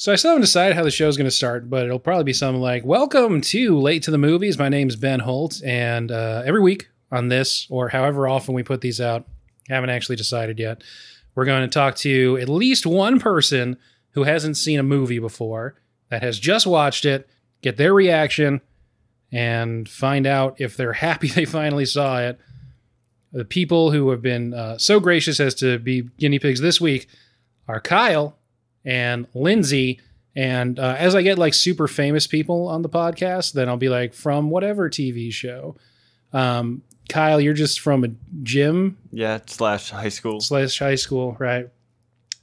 So I still haven't decided how the show's going to start, but it'll probably be something like "Welcome to Late to the Movies." My name's Ben Holt, and uh, every week on this, or however often we put these out, haven't actually decided yet. We're going to talk to at least one person who hasn't seen a movie before that has just watched it, get their reaction, and find out if they're happy they finally saw it. The people who have been uh, so gracious as to be guinea pigs this week are Kyle and Lindsay. And uh, as I get like super famous people on the podcast, then I'll be like from whatever TV show. Um, Kyle, you're just from a gym Yeah, slash high school. slash high school, right?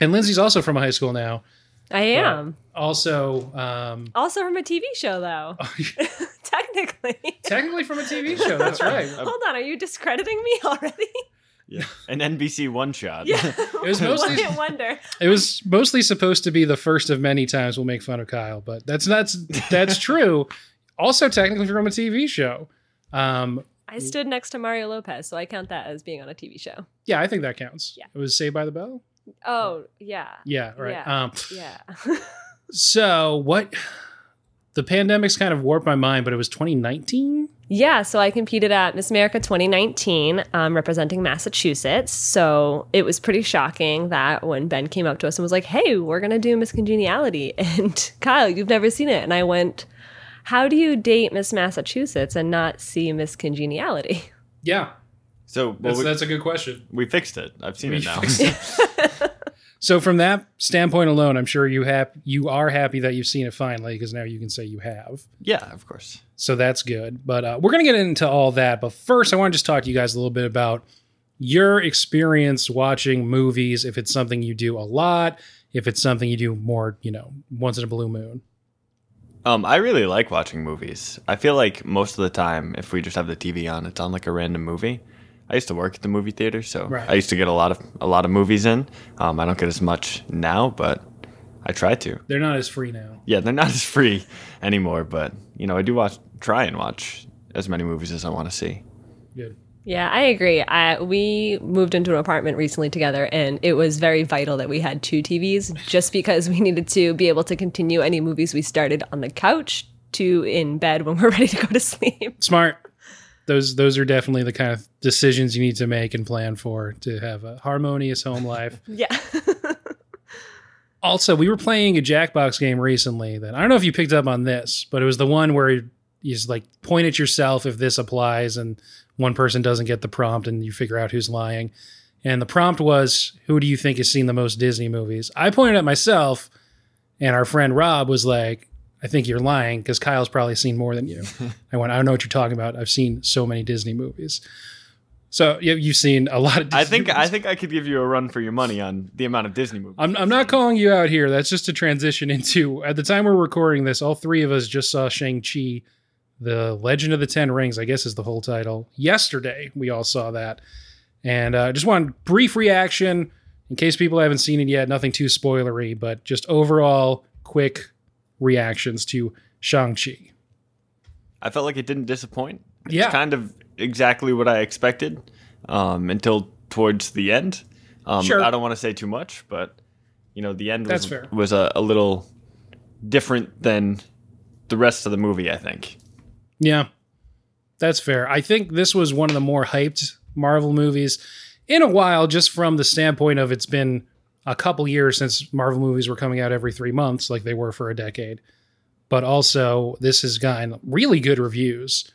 And Lindsay's also from a high school now. I am. Also, um, Also from a TV show, though. Technically. technically from a TV show. That's right. Hold on, are you discrediting me already? Yeah, an NBC one shot. yeah. It was mostly- One wonder. It was mostly supposed to be the first of many times we'll make fun of Kyle, but that's not that's true. Also, technically from a TV show. Um, I stood next to Mario Lopez, so I count that as being on a TV show. yeah, I think that counts. Yeah. It was Saved by the Bell. Oh, yeah. Yeah, right. Yeah. Um, Yeah. so what? The pandemic's kind of warped my mind, but it was 2019. Yeah, so I competed at Miss America 2019, um, representing Massachusetts. So it was pretty shocking that when Ben came up to us and was like, "Hey, we're gonna do Miss Congeniality," and Kyle, you've never seen it, and I went, "How do you date Miss Massachusetts and not see Miss Congeniality?" Yeah, So well, that's, we, that's a good question. we fixed it. I've seen We it now. fixed it. So from that standpoint alone, I'm sure you have you are happy that you've seen it finally because now you can say you have. yeah, of course. So that's good. But uh, we're going to get into all that. But first, I want to just talk to you guys a little bit about your experience watching movies. If it's something you do a lot, if it's something you do more, you know, once in a blue moon. Um, I really like watching movies. I feel like most of the time, if we just have the TV on, it's on like a random movie. I used to work at the movie theater, so Right. I used to get a lot of a lot of movies in. Um, I don't get as much now, but I try to. They're not as free now. Yeah, they're not as free anymore, but you know, I do watch, try and watch as many movies as I want to see. Good. Yeah, I agree. I, we moved into an apartment recently together, and it was very vital that we had two TVs just because we needed to be able to continue any movies we started on the couch to in bed when we're ready to go to sleep. Smart. Those those are definitely the kind of decisions you need to make and plan for to have a harmonious home life. Yeah. Also, we were playing a Jackbox game recently that I don't know if you picked up on this, but it was the one where you just like point at yourself if this applies and one person doesn't get the prompt and you figure out who's lying. And the prompt was, Who do you think has seen the most Disney movies? I pointed at myself, and our friend Rob was like, I think you're lying because Kyle's probably seen more than you. I went, I don't know what you're talking about. I've seen so many Disney movies. So yeah, you've seen a lot of Disney I think movies. I think I could give you a run for your money on the amount of Disney movies. I'm, I'm not calling you out here. That's just a transition into at the time we're recording this, all three of us just saw Shang-Chi, The Legend of the Ten Rings, I guess is the whole title. Yesterday, we all saw that. And uh, just one brief reaction in case people haven't seen it yet, nothing too spoilery, but just overall quick reactions to Shang-Chi. I felt like it didn't disappoint. It's Yeah. kind of exactly what I expected um, until towards the end. Um, Sure. I don't want to say too much, but you know, the end was, was a, a little different than the rest of the movie. I think. Yeah, that's fair. I think this was one of the more hyped Marvel movies in a while, just from the standpoint of it's been a couple years since Marvel movies were coming out every three months, like they were for a decade. But also, this has gotten really good reviews,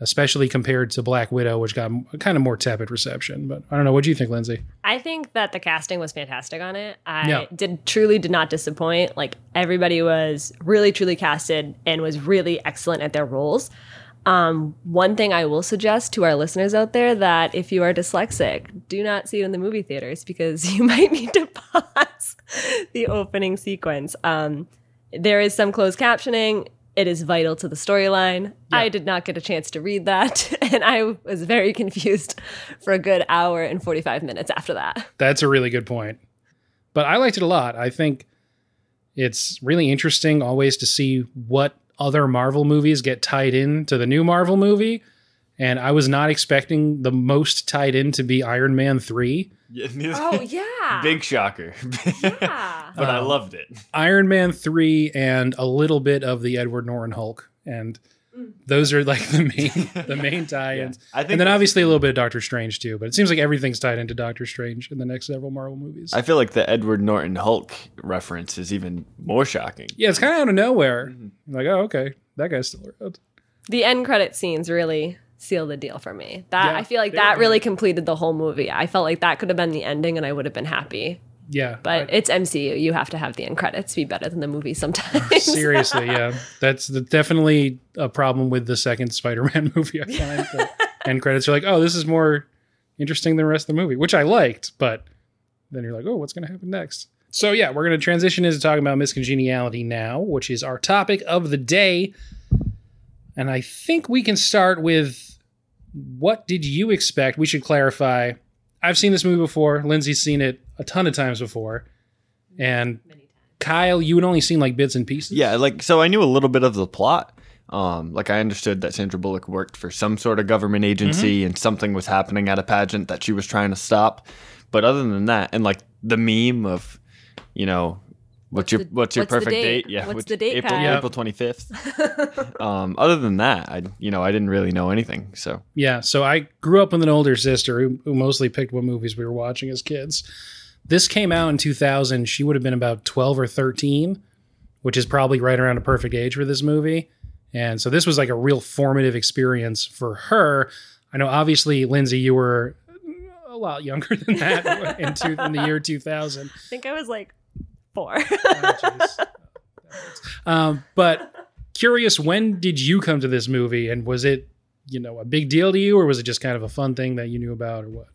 especially compared to Black Widow, which got kind of more tepid reception. But I don't know. What do you think, Lindsay? I think that the casting was fantastic on it. I Yeah. did truly did not disappoint. Like everybody was really truly casted and was really excellent at their roles. Um, one thing I will suggest to our listeners out there that if you are dyslexic, do not see it in the movie theaters because you might need to pause the opening sequence. Um, there is some closed captioning. It is vital to the storyline. I did not get a chance to read that, and I was very confused for a good hour and 45 minutes after that. That's a really good point. But I liked it a lot. I think it's really interesting always to see what other Marvel movies get tied in to the new Marvel movie. and I was not expecting the most tied in to be Iron Man three. Oh yeah. Big shocker. Yeah. but I Um, loved it. Iron Man three and a little bit of the Edward Norton Hulk, and Mm. those are like the main the main tie-ins. I think And then obviously a little bit of Doctor Strange too, but it seems like everything's tied into Doctor Strange in the next several Marvel movies. I feel like the Edward Norton Hulk reference is even more shocking. yeah, it's kind of out of nowhere. Mhm. Like, oh, okay, that guy's still around. the end credit scenes really seal the deal for me. That Yeah, I feel like that good. really completed the whole movie. I felt like that could have been the ending and I would have been happy. Yeah, But it's MCU. You have to have the end credits be better than the movie sometimes. Seriously, yeah, that's the, definitely a problem with the second Spider-Man movie. I find the end credits are like, oh, this is more interesting than the rest of the movie, which I liked, but then you're like, oh, what's going to happen next? So yeah, we're going to transition into talking about Miss Congeniality now, which is our topic of the day, and I think we can start with what did you expect? We should clarify. I've seen this movie before. Lindsay's seen it a ton of times before, and Kyle, you had only seen like bits and pieces. Yeah, like so I knew a little bit of the plot. Um, like I understood that Sandra Bullock worked for some sort of government agency and something was happening at a pageant that she was trying to stop. But other than that, and like the meme of, you know, what's, your the- what's your what's perfect date? date? Yeah, What's which- the date, April Yeah. April twenty fifth. um, other than that, I you know I didn't really know anything. So Yeah, so I grew up with an older sister who, who mostly picked what movies we were watching as kids. This came out in 2000. She would have been about 12 or 13, which is probably right around a perfect age for this movie. And so this was like a real formative experience for her. I know, obviously, Lindsay, you were a lot younger than that in, two, in the year 2000. I think I was like four. Oh, um, but curious, when did you come to this movie, and was it, you know, a big deal to you, or was it just kind of a fun thing that you knew about, or what?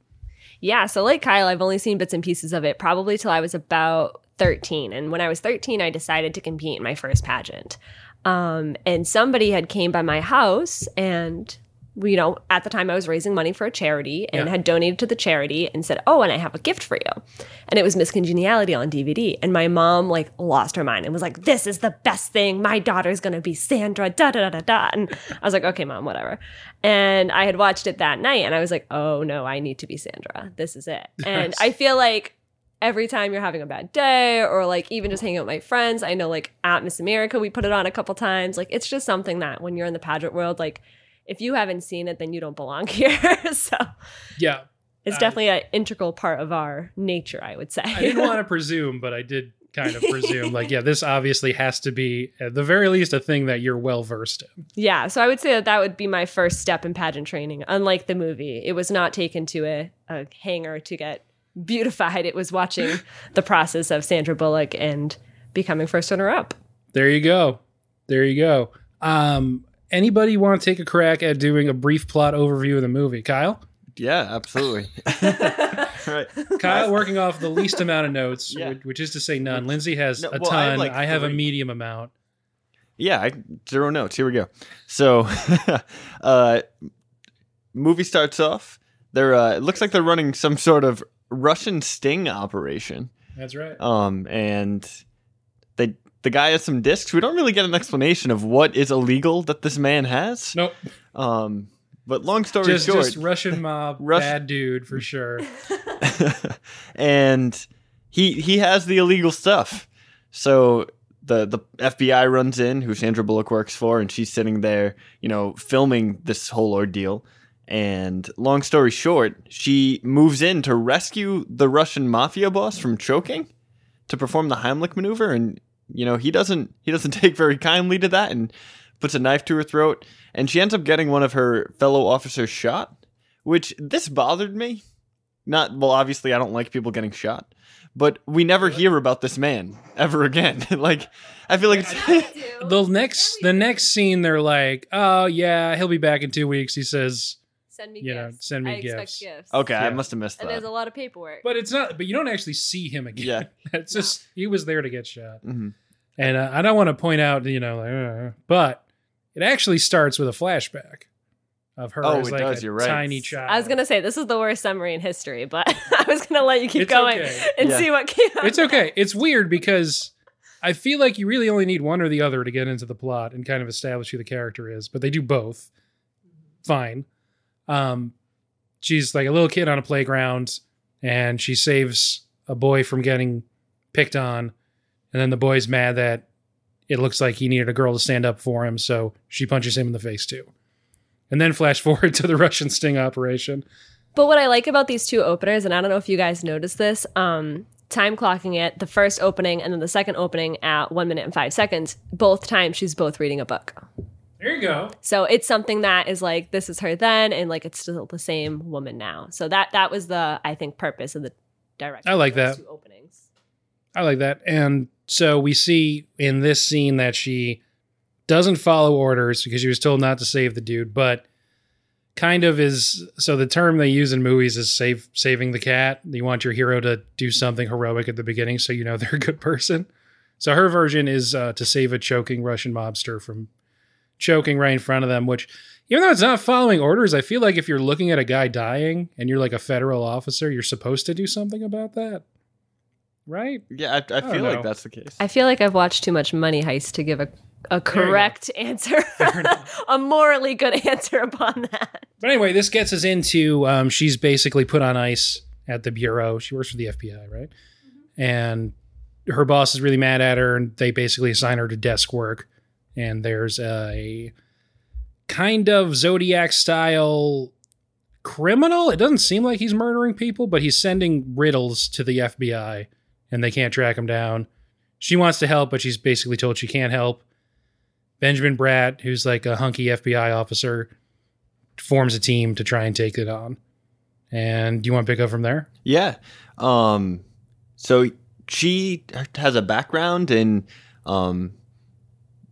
Yeah, so like Kyle, I've only seen bits and pieces of it probably till I was about 13. And when I was 13, I decided to compete in my first pageant. Um, and somebody had came by my house and you know, at the time I was raising money for a charity and Yeah. had donated to the charity and said, "Oh, and I have a gift for you." And it was Miss Congeniality on DVD. And my mom like lost her mind and was like, "This is the best thing. My daughter's going to be Sandra." Da da da da da. And I was like, "Okay, mom, whatever." And I had watched it that night and I was like, "Oh no, I need to be Sandra. This is it." And I feel like every time you're having a bad day or like even just hanging out with my friends, I know like at Miss America we put it on a couple times. Like it's just something that when you're in the pageant world, like if you haven't seen it, then you don't belong here. so Yeah, it's I- definitely an integral part of our nature, I would say. I didn't want to presume, but I did kind of presume. Like, yeah, this obviously has to be, at the very least, a thing that you're well versed in. yeah, so I would say that that would be my first step in pageant training. Unlike the movie, it was not taken to a, a hangar to get beautified. It was watching the process of Sandra Bullock and becoming first runner up. There you go. There you go. Um, anybody want to take a crack at doing a brief plot overview of the movie? Kyle? yeah, absolutely. right. Kyle working off the least amount of notes, Yeah. which, which is to say none. Lindsay has No, a well, I have, ton. like, I have a medium amount. Yeah, I, zero notes. Here we go. So, uh, movie starts off. They're uh, it looks like they're running some sort of Russian sting operation. That's right. Um, and they the guy has some discs. We don't really get an explanation of what is illegal that this man has. Nope. Um, but long story Just, short, just Russian mob, bad dude for sure. and he he has the illegal stuff. So the the FBI runs in, who Sandra Bullock works for, and she's sitting there, you know, filming this whole ordeal. And long story short, she moves in to rescue the Russian mafia boss from choking to perform the Heimlich maneuver, and you know he doesn't he doesn't take very kindly to that, and puts a knife to her throat, and she ends up getting one of her fellow officers shot. Which this bothered me. Not well, obviously I don't like people getting shot, but we never hear about this man ever again. like I feel like it's the next the next scene they're like oh yeah he'll be back in two weeks he says Send me You know, gifts. send me I expect gifts. gifts. okay. I must have missed And that. there's a lot of paperwork. but it's not but you don't actually see him again Yeah. it's just he was there to get shot hmm and uh, i don't want to point out you know like, uh, but it actually starts with a flashback of her Oh, as it like does, a you're right. tiny child I was gonna say this is the worst summary in history, but I was gonna let you keep It's going okay. and Yeah. see what came out. it's okay it's weird because i feel like you really only need one or the other to get into the plot and kind of establish who the character is but they do both fine Um, she's like a little kid on a playground, and she saves a boy from getting picked on, and then the boy's mad that it looks like he needed a girl to stand up for him, so she punches him in the face too. And then flash forward to the Russian sting operation. But what I like about these two openers, and I don't know if you guys noticed this, um, time clocking it, the first opening and then the second opening at one minute and five seconds, both times she's both reading a book. There you go. So it's something that is like this is her then, and like it's still the same woman now. So that that was the I think purpose of the direction. I like that. Two openings. I like that. And so we see in this scene that she doesn't follow orders because she was told not to save the dude, but kind of is so the term they use in movies is save saving the cat. You want your hero to do something heroic at the beginning so you know they're a good person. So her version is uh, to save a choking Russian mobster from choking right in front of them, which even though it's not following orders, I feel like if you're looking at a guy dying and you're like a federal officer, you're supposed to do something about that. Right? Yeah, I, I don't feel know. like that's the case. I feel like I've watched too much Money Heist to give a a correct answer, a morally good answer upon that. But anyway, this gets us into um, she's basically put on ice at the bureau. She works for the FBI, right? And her boss is really mad at her, and they basically assign her to desk work. And there's a kind of Zodiac style criminal. It doesn't seem like he's murdering people, but he's sending riddles to the FBI, and they can't track him down. She wants to help, but she's basically told she can't help. Benjamin Bratt, who's like a hunky FBI officer, forms a team to try and take it on. And do you want to pick up from there? Yeah. Um, so she has a background in um,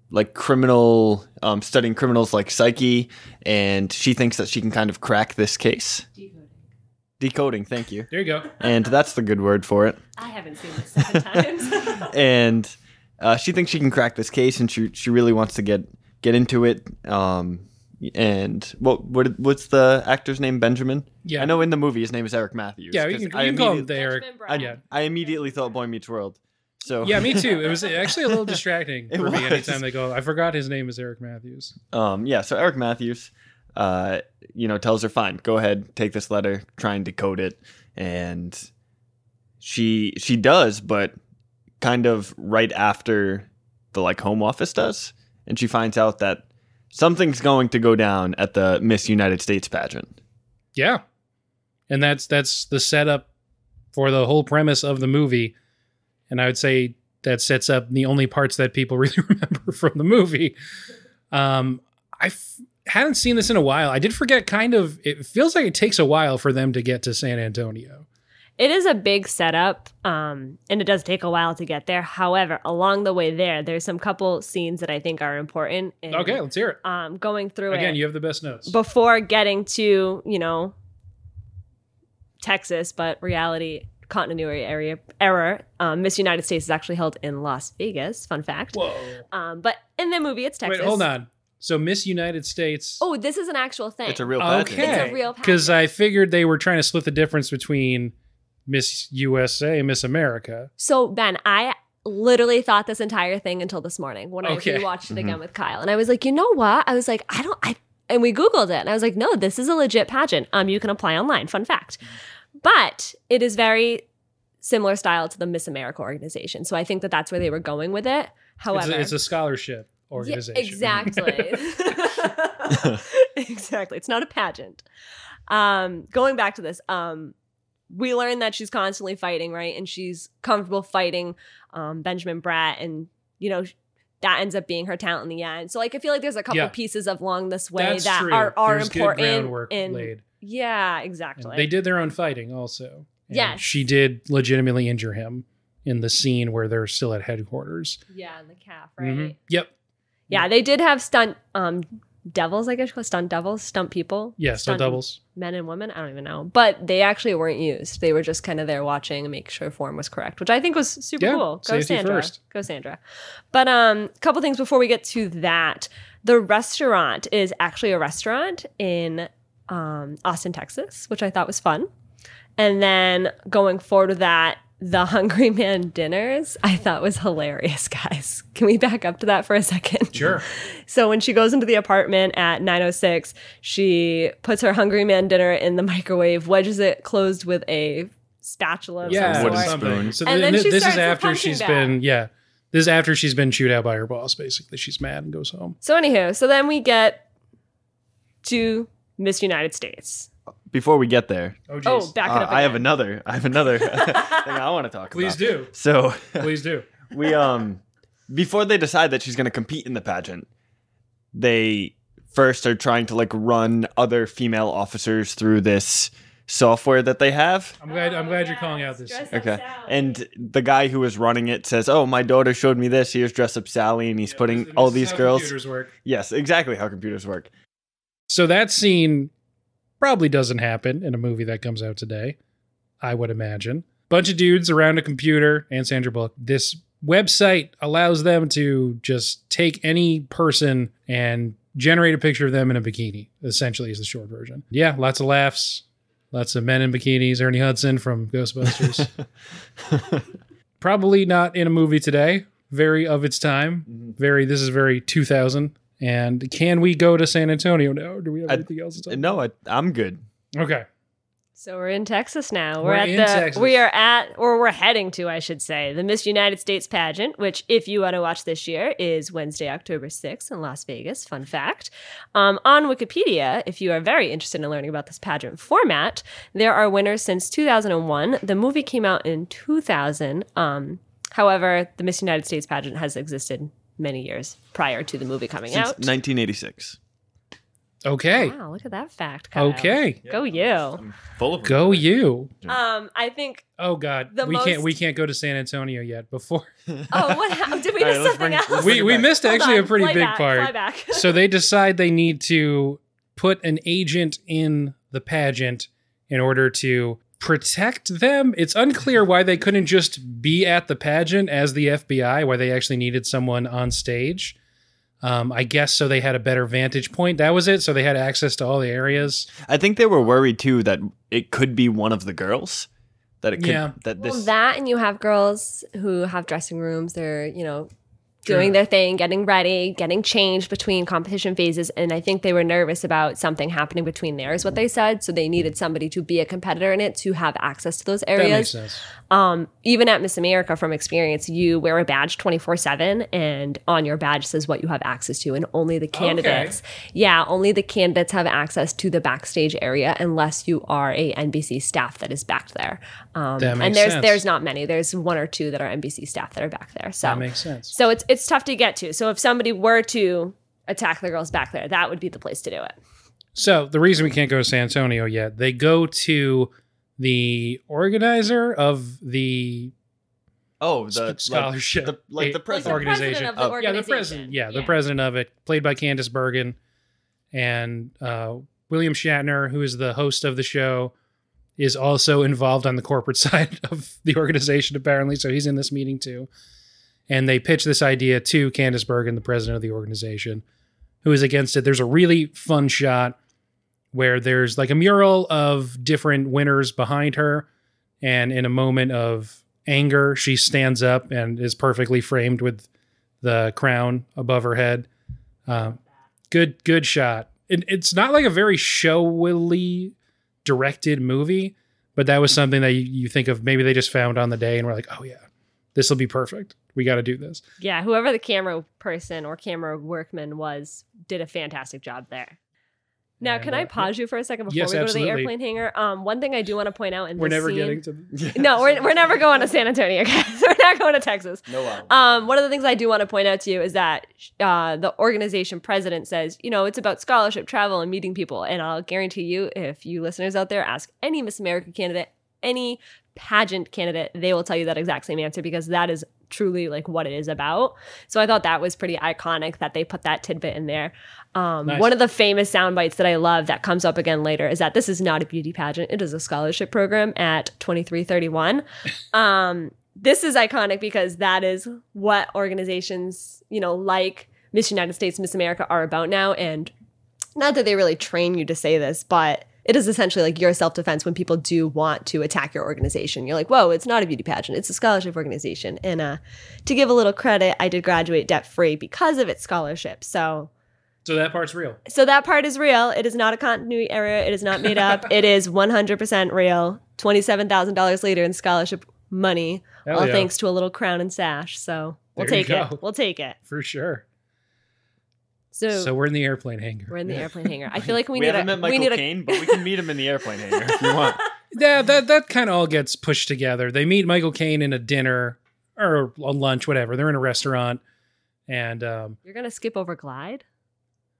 like criminal, um, studying criminals like psyche, and she thinks that she can kind of crack this case. Decoding, thank you. There you go. And that's the good word for it. I haven't seen this seven times. and uh, she thinks she can crack this case, and she she really wants to get get into it. Um, and what what what's the actor's name? Benjamin. Yeah. I know in the movie his name is Eric Matthews. Yeah, you 'cause can, I you can call him immediately- the Eric. I, Yeah. I immediately thought Boy Meets World. So Yeah, me too. It was actually a little distracting It for me anytime they go. I forgot his name is Eric Matthews. um, yeah, so Eric Matthews, uh, you know, tells her, "Fine, go ahead, take this letter, try and decode it," and she she does, but kind of right after the like Home Office does, and she finds out that something's going to go down at the Miss United States pageant. Yeah, and that's that's the setup for the whole premise of the movie, and I would say that sets up the only parts that people really remember from the movie. Um, I f- hadn't seen this in a while. I did forget. Kind of, it feels like it takes a while for them to get to San Antonio. It is a big setup, um, and it does take a while to get there. However, along the way there, there's some couple scenes that I think are important. In, Okay, let's hear it. Um, going through Again, you have the best notes. before getting to you know Texas, but reality continuity area error. Um, Miss United States is actually held in Las Vegas. Fun fact. Whoa. Um, but in the movie, it's Texas. Wait, hold on. So Miss United States. Oh, this is an actual thing. It's a real pageant. okay. It's a real Because. I figured they were trying to split the difference between Miss USA and Miss America. So Ben, I literally thought this entire thing until this morning when Okay. I rewatched it Mhm. again with Kyle, and I was like, you know what? I was like, I don't. I and we googled it, and I was like, no, this is a legit pageant. Um, you can apply online. Fun fact, but it is very similar style to the Miss America organization. So I think that that's where they were going with it. It's However, a, it's a scholarship Yeah, exactly. exactly. It's not a pageant. Um, going back to this, um, we learned that she's constantly fighting, right? And she's comfortable fighting um, Benjamin Bratt, and you know that ends up being her talent in the end. So, like, I feel like there's a couple Yeah. pieces of along this way That's that true. are are There's good important. groundwork in, laid. Yeah, And exactly. they did their own fighting also. And Yes. She did legitimately injure him in the scene where they're still at headquarters. Yeah, and the calf, right? Mhm. Yep. Yeah, they did have stunt um devils, I guess, you call stunt devils, stunt people. Yeah, stunt doubles. men and women. I don't even know, but they actually weren't used. They were just kind of there watching and make sure form was correct, which I think was super Yeah, cool. Go Sandra, first. go Sandra. But um, a couple things before we get to that. The restaurant is actually a restaurant in um, Austin, Texas, which I thought was fun. And then going forward with that, the Hungry Man dinners, I thought was hilarious, guys. Can we back up to that for a second? Sure. So when she goes into the apartment at 906, she puts her Hungry Man dinner in the microwave, wedges it closed with a spatula Yeah, some wooden spoon. So And then then she this is after punching she's bag. been yeah. This is after she's been chewed out by her boss. Basically, she's mad and goes home. So anywho, so then we get to Miss United States. Before we get there, Oh, Oh, geez. back it uh, up. I have another. I have another thing I want to talk Please about. do. So Please do. we um before they decide that she's going to compete in the pageant, they first are trying to like run other female officers through this software that they have. I'm glad. I'm glad you're calling out this. Dress Up Okay. Sally. And the guy who was running it says, "Oh, my daughter showed me this. Here's dress up Sally, and he's putting This- all this is these how girls." computers work. Yes, exactly how computers work. So that scene probably doesn't happen in a movie that comes out today. I would imagine. Bunch of dudes around a computer and Sandra Bullock. This website allows them to just take any person and generate a picture of them in a bikini. Essentially, is the short version. Yeah, lots of laughs, lots of men in bikinis. Ernie Hudson from Ghostbusters. probably not in a movie today. Very of its time. Mm-hmm. Very. This is very 2000. And can we go to San Antonio now? Or do we have I- anything else to talk? About? No, I, I'm good. Okay. So we're in Texas now. We're, We're at in the Texas. we are at or we're heading to, I should say, the Miss United States pageant, which if you want to watch this year is Wednesday, October 6th in Las Vegas. Fun fact. Um, on Wikipedia, if you are very interested in learning about this pageant format, there are winners since 2001. The movie came out in 2000. Um, however, the Miss United States pageant has existed many years prior to the movie coming Since out. 1986. Okay. Wow, look at that fact. Kyle. Okay. Go you. I'm full of Go you. Um, I think. Oh God. The we can't we can't go to San Antonio yet before Oh, what happened? Did we All right, miss let's something bring- else? we, we back. missed Hold actually on, a pretty fly big back, part. Fly back. so they decide they need to put an agent in the pageant in order to protect them. It's unclear why they couldn't just be at the pageant as the FBI, why they actually needed someone on stage. Um, I guess so they had a better vantage point. That was it. So they had access to all the areas. I think they were worried too that it could be one of the girls. That it could. Yeah. That this. well, that and you have girls who have dressing rooms. They're you know doing their thing, getting ready, getting changed between competition phases, and I think they were nervous about something happening between there. Is what they said. So they needed somebody to be a competitor in it to have access to those That makes areas. sense. Um, even at Miss America, from experience, you wear a badge twenty four seven, and on your badge says what you have access to, and only the candidates, yeah, only the candidates have access to the backstage area, unless you are a NBC staff that is back there. Um, That makes and there's sense. there's not many. There's one or two that are NBC staff that are back there. So That makes sense. so it's it's tough to get to. So if somebody were to attack the girls back there, that would be the place to do it. So the reason we can't go to San Antonio yet, they go to the organizer of the oh, the scholarship, Like the, like the president. organization. of the Oh, yeah, the president. Yeah, the president of it, played by Candice Bergen, and uh, William Shatner, who is the host of the show, is also involved on the corporate side of the organization. Apparently, so he's in this meeting too. And they pitch this idea to Candice Bergen, the president of the organization, who is against it. There's a really fun shot where there's like a mural of different winners behind her, and in a moment of anger, she stands up and is perfectly framed with the crown above her head. Um, good, good shot. It, it's not like a very showily directed movie, but that was something that you, you think of. Maybe they just found on the day and were like, "Oh yeah, this will be perfect. We got to do this." Yeah, whoever the camera person or camera workman was did a fantastic job there. Now, And, can I uh, pause you for a second before Yes, we go absolutely. to the airplane hangar? Um, one thing I do want to point out in We're this never scene, getting to. The, no, we're, we're never going to San Antonio, guys. we're not going to Texas. No wow. Um, one of the things I do want to point out to you is that uh, the organization president says, you know, it's about scholarship, travel, and meeting people. And I'll guarantee you, if you listeners out there ask any Miss America candidate, any pageant candidate, they will tell you that exact same answer because that is truly like what it is about. So I thought that was pretty iconic that they put that tidbit in there. Um, Nice. One of the famous sound bites that I love that comes up again later is that this is not a beauty pageant; it is a scholarship program at twenty three thirty one. Um, this is iconic because that is what organizations, you know, like Miss United States, Miss America are about now. And not that they really train you to say this, but it is essentially like your self defense when people do want to attack your organization. You're like, whoa, it's not a beauty pageant, it's a scholarship organization. And uh, to give a little credit, I did graduate debt free because of its scholarship. So So that part's real. so that part is real. It is not a continuity error. It is not made up. it is 100% real. $27,000 later in scholarship money, Hell all yeah. thanks to a little crown and sash. So we'll There take it. We'll take it. For sure. So, So we're in the airplane hangar. we're in the airplane hangar. I feel like we, We, need haven't a met we Michael need a Caine, but we can meet him in the airplane hangar if you want. Yeah, that that kind of all gets pushed together. They meet Michael Caine in a dinner or a lunch, whatever. They're in a restaurant, and um, You're gonna skip over glide?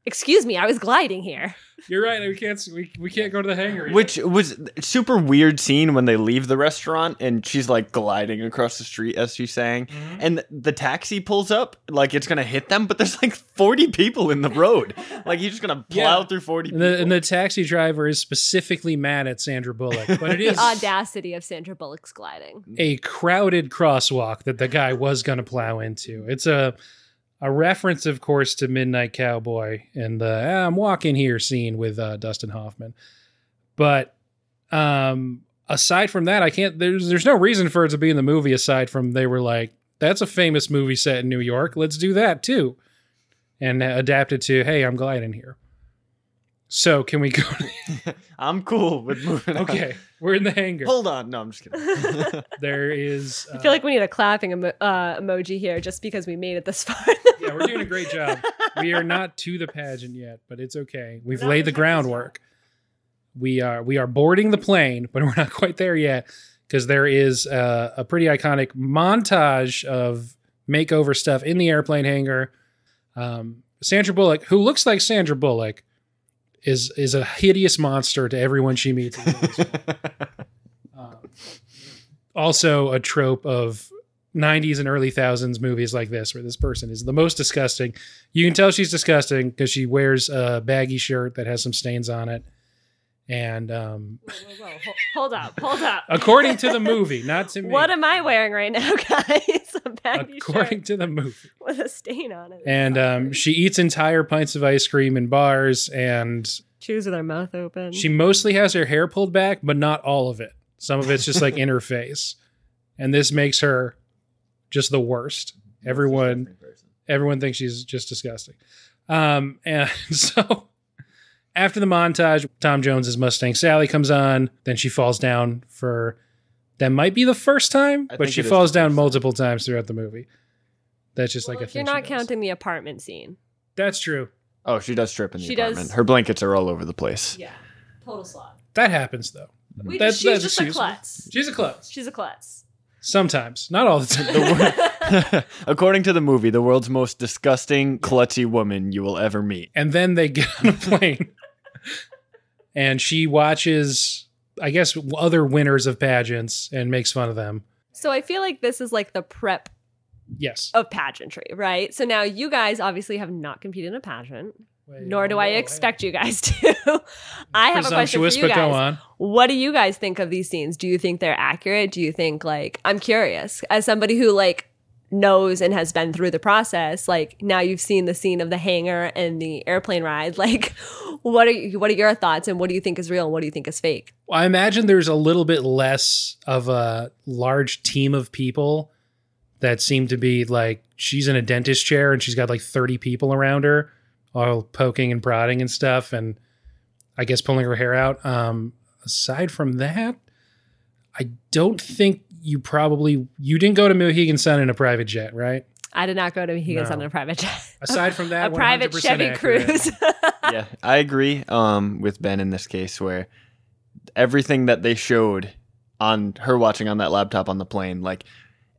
Excuse me, I was gliding here. you're right. We can't we, we can't go to the hangar. yet. Which was super weird scene when they leave the restaurant and she's like gliding across the street as she's saying. Mm-hmm. And the taxi pulls up like it's gonna hit them, but there's like 40 people in the road. like he's just gonna plow Yeah. through 40 And people. the, and the taxi driver is specifically mad at Sandra Bullock, but it is The audacity of Sandra Bullock's gliding. a crowded crosswalk that the guy was going to plow into. It's a a reference, of course, to Midnight Cowboy and the "Ah, "I'm walking here" scene with uh, Dustin Hoffman. But um, aside from that, I can't. There's there's no reason for it to be in the movie aside from they were like, "That's a famous movie set in New York. Let's do that too," and adapt it to, "Hey, I'm gliding here." So can we go? I'm cool with moving on. okay, we're in the hangar. Hold on. No, I'm just kidding. There is. I uh, feel like we need a clapping emo- uh, emoji here just because we made it this far. yeah, we're doing a great job. We are not to the pageant yet, but it's okay. We've not laid the the groundwork. We are we are boarding the plane, but we're not quite there yet because there is a, a pretty iconic montage of makeover stuff in the airplane hangar. Um, Sandra Bullock, who looks like Sandra Bullock, is is a hideous monster to everyone she meets. Um, also, a trope of 90s and early thousands movies like this, where this person is the most disgusting. You can tell she's disgusting because she wears a baggy shirt that has some stains on it. And um, whoa, whoa, whoa. Hold up, hold up. according to the movie, not to me, What am I wearing right now, guys? A baggy according to the movie. with a stain on it. And um, she eats entire pints of ice cream in bars, and chews with her mouth open. she mostly has her hair pulled back, but not all of it. Some of it's just like in her face, and this makes her just the worst. Everyone, everyone thinks she's just disgusting. Um, and so after the montage, Tom Jones's Mustang Sally comes on. Then she falls down for that might be the first time, I but she falls down first time. multiple times throughout the movie. That's just Well, like a if thing. you're not counting the apartment scene. That's true. Oh, she does strip in the She does- apartment. Her blankets are all over the place. Yeah, total slot. That happens though. We That's- she's that's just a excusable. klutz. She's a klutz. She's a klutz. Sometimes, not all the time. According to the movie, the world's most disgusting, klutzy woman you will ever meet. and then they get on a plane, and she watches, I guess, other winners of pageants and makes fun of them. So I feel like this is like the prep Yes. of pageantry, right? So now you guys obviously have not competed in a pageant, Wait, nor do oh, I hey. expect you guys to. I have a question for you but guys. go on. What do you guys think of these scenes? Do you think they're accurate? Do you think like I'm curious as somebody who like knows and has been through the process like now you've seen the scene of the hangar and the airplane ride like what are you, what are your thoughts and what do you think is real and what do you think is fake Well, I imagine there's a little bit less of a large team of people that seem to be like she's in a dentist chair and she's got like 30 people around her all poking and prodding and stuff and I guess pulling her hair out. Um, aside from that, I don't think you probably you didn't go to Mohegan Sun in a private jet, right? I did not go to Mohegan No. Sun in a private jet Aside from that, a private 100% Chevy accurate. Cruise yeah, I agree um, with Ben in this case, where everything that they showed on her watching on that laptop on the plane, like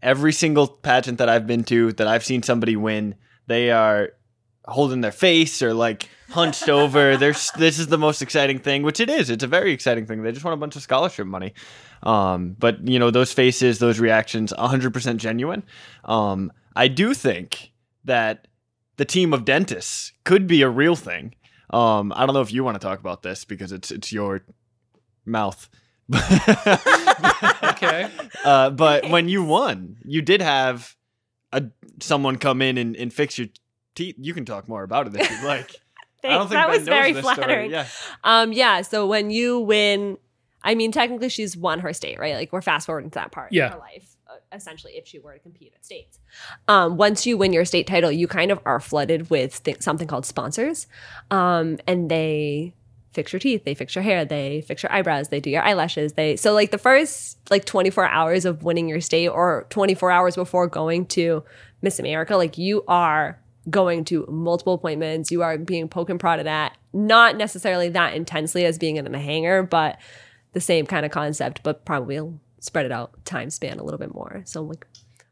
every single pageant that I've been to that I've seen somebody win, they are holding their face or like hunched over. There's this is the most exciting thing, which it is. It's a very exciting thing. They just want a bunch of scholarship money. Um, but you know those faces, those reactions, 100% genuine. Um, I do think that the team of dentists could be a real thing. Um, I don't know if you want to talk about this because it's it's your mouth. Okay. Uh, but when you won, you did have a someone come in and, and fix your teeth. You can talk more about it if you'd like. I don't think that Ben was knows very this story. flattering. Yeah. Um, yeah. So when you win, I mean, technically she's won her state, right? Like we're fast forwarding to that part Yeah. of her life, uh, essentially, if she were to compete at states. Um, once you win your state title, you kind of are flooded with th- something called sponsors, um, and they fix your teeth, they fix your hair, they fix your eyebrows, they do your eyelashes. They so like the first like 24 hours of winning your state, or 24 hours before going to Miss America, like you are going to multiple appointments. You are being poke and prodded at, not necessarily that intensely as being in the hangar, but the same kind of concept, but probably spread it out time span a little bit more. So like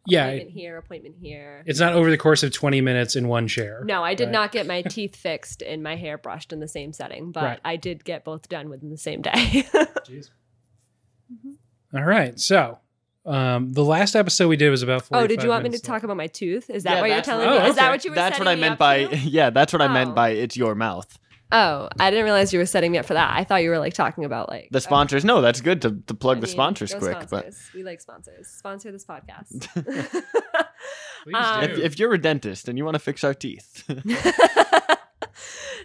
Yeah, appointment here, appointment here. it's not over the course of 20 minutes in one chair. No, I did Right. not get my teeth fixed and my hair brushed in the same setting, but Right. I did get both done within the same day. Jeez. All right. So, um, the last episode we did was about 45 oh, did you want me to minutes talk about my tooth? Is that Yeah, what you're telling what- me? Oh, Is that what you were saying? That's what I meant by to? yeah. That's what I Oh. meant by it's your mouth. Oh, I didn't realize you were setting me up for that. I thought you were like talking about like The sponsors. No, that's good to, to plug I the mean, sponsors go quick. But we like sponsors. Sponsor this podcast. Please Um, do. if, if you're a dentist and you want to fix our teeth,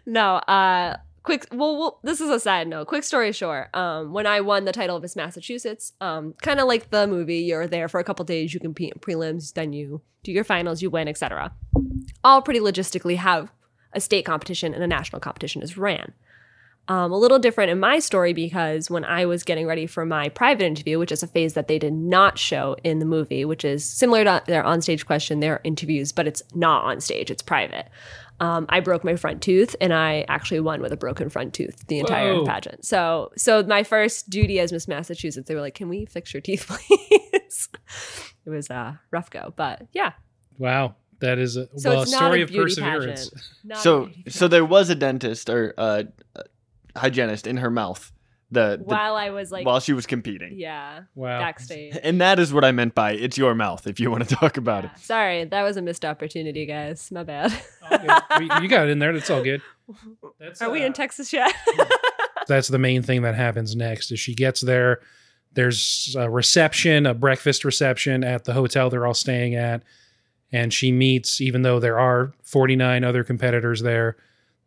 no, uh quick well, well this is a side note. Quick story short. Um when I won the title of Miss Massachusetts, um kind of like the movie, you're there for a couple days, you compete in prelims, then you do your finals, you win, etc. All pretty logistically how a state competition and a national competition is ran. Um, a little different in my story because when I was getting ready for my private interview, which is a phase that they did not show in the movie, which is similar to their onstage question, their interviews, but it's not on stage, it's private. Um, I broke my front tooth, and I actually won with a broken front tooth the entire Whoa. pageant. So, so my first duty as Miss Massachusetts, they were like, "Can we fix your teeth, please?" it was a rough go, but yeah. wow. That is a, So well, a it's not story a of beauty perseverance. pageant. So so there was a dentist or uh, hygienist in her mouth the, the while I was like, while she was competing. yeah, Wow. backstage. And that is what I meant by it's your mouth if you want to talk about Yeah. Sorry, that was a missed opportunity, guys. My bad. We- you got it in there. That's all good. That's, Are we uh, in Texas yet? That's the main thing that happens next. Is she gets there. There's a reception, a breakfast reception at the hotel they're all staying at, and she meets. Even though there are 49 other competitors there,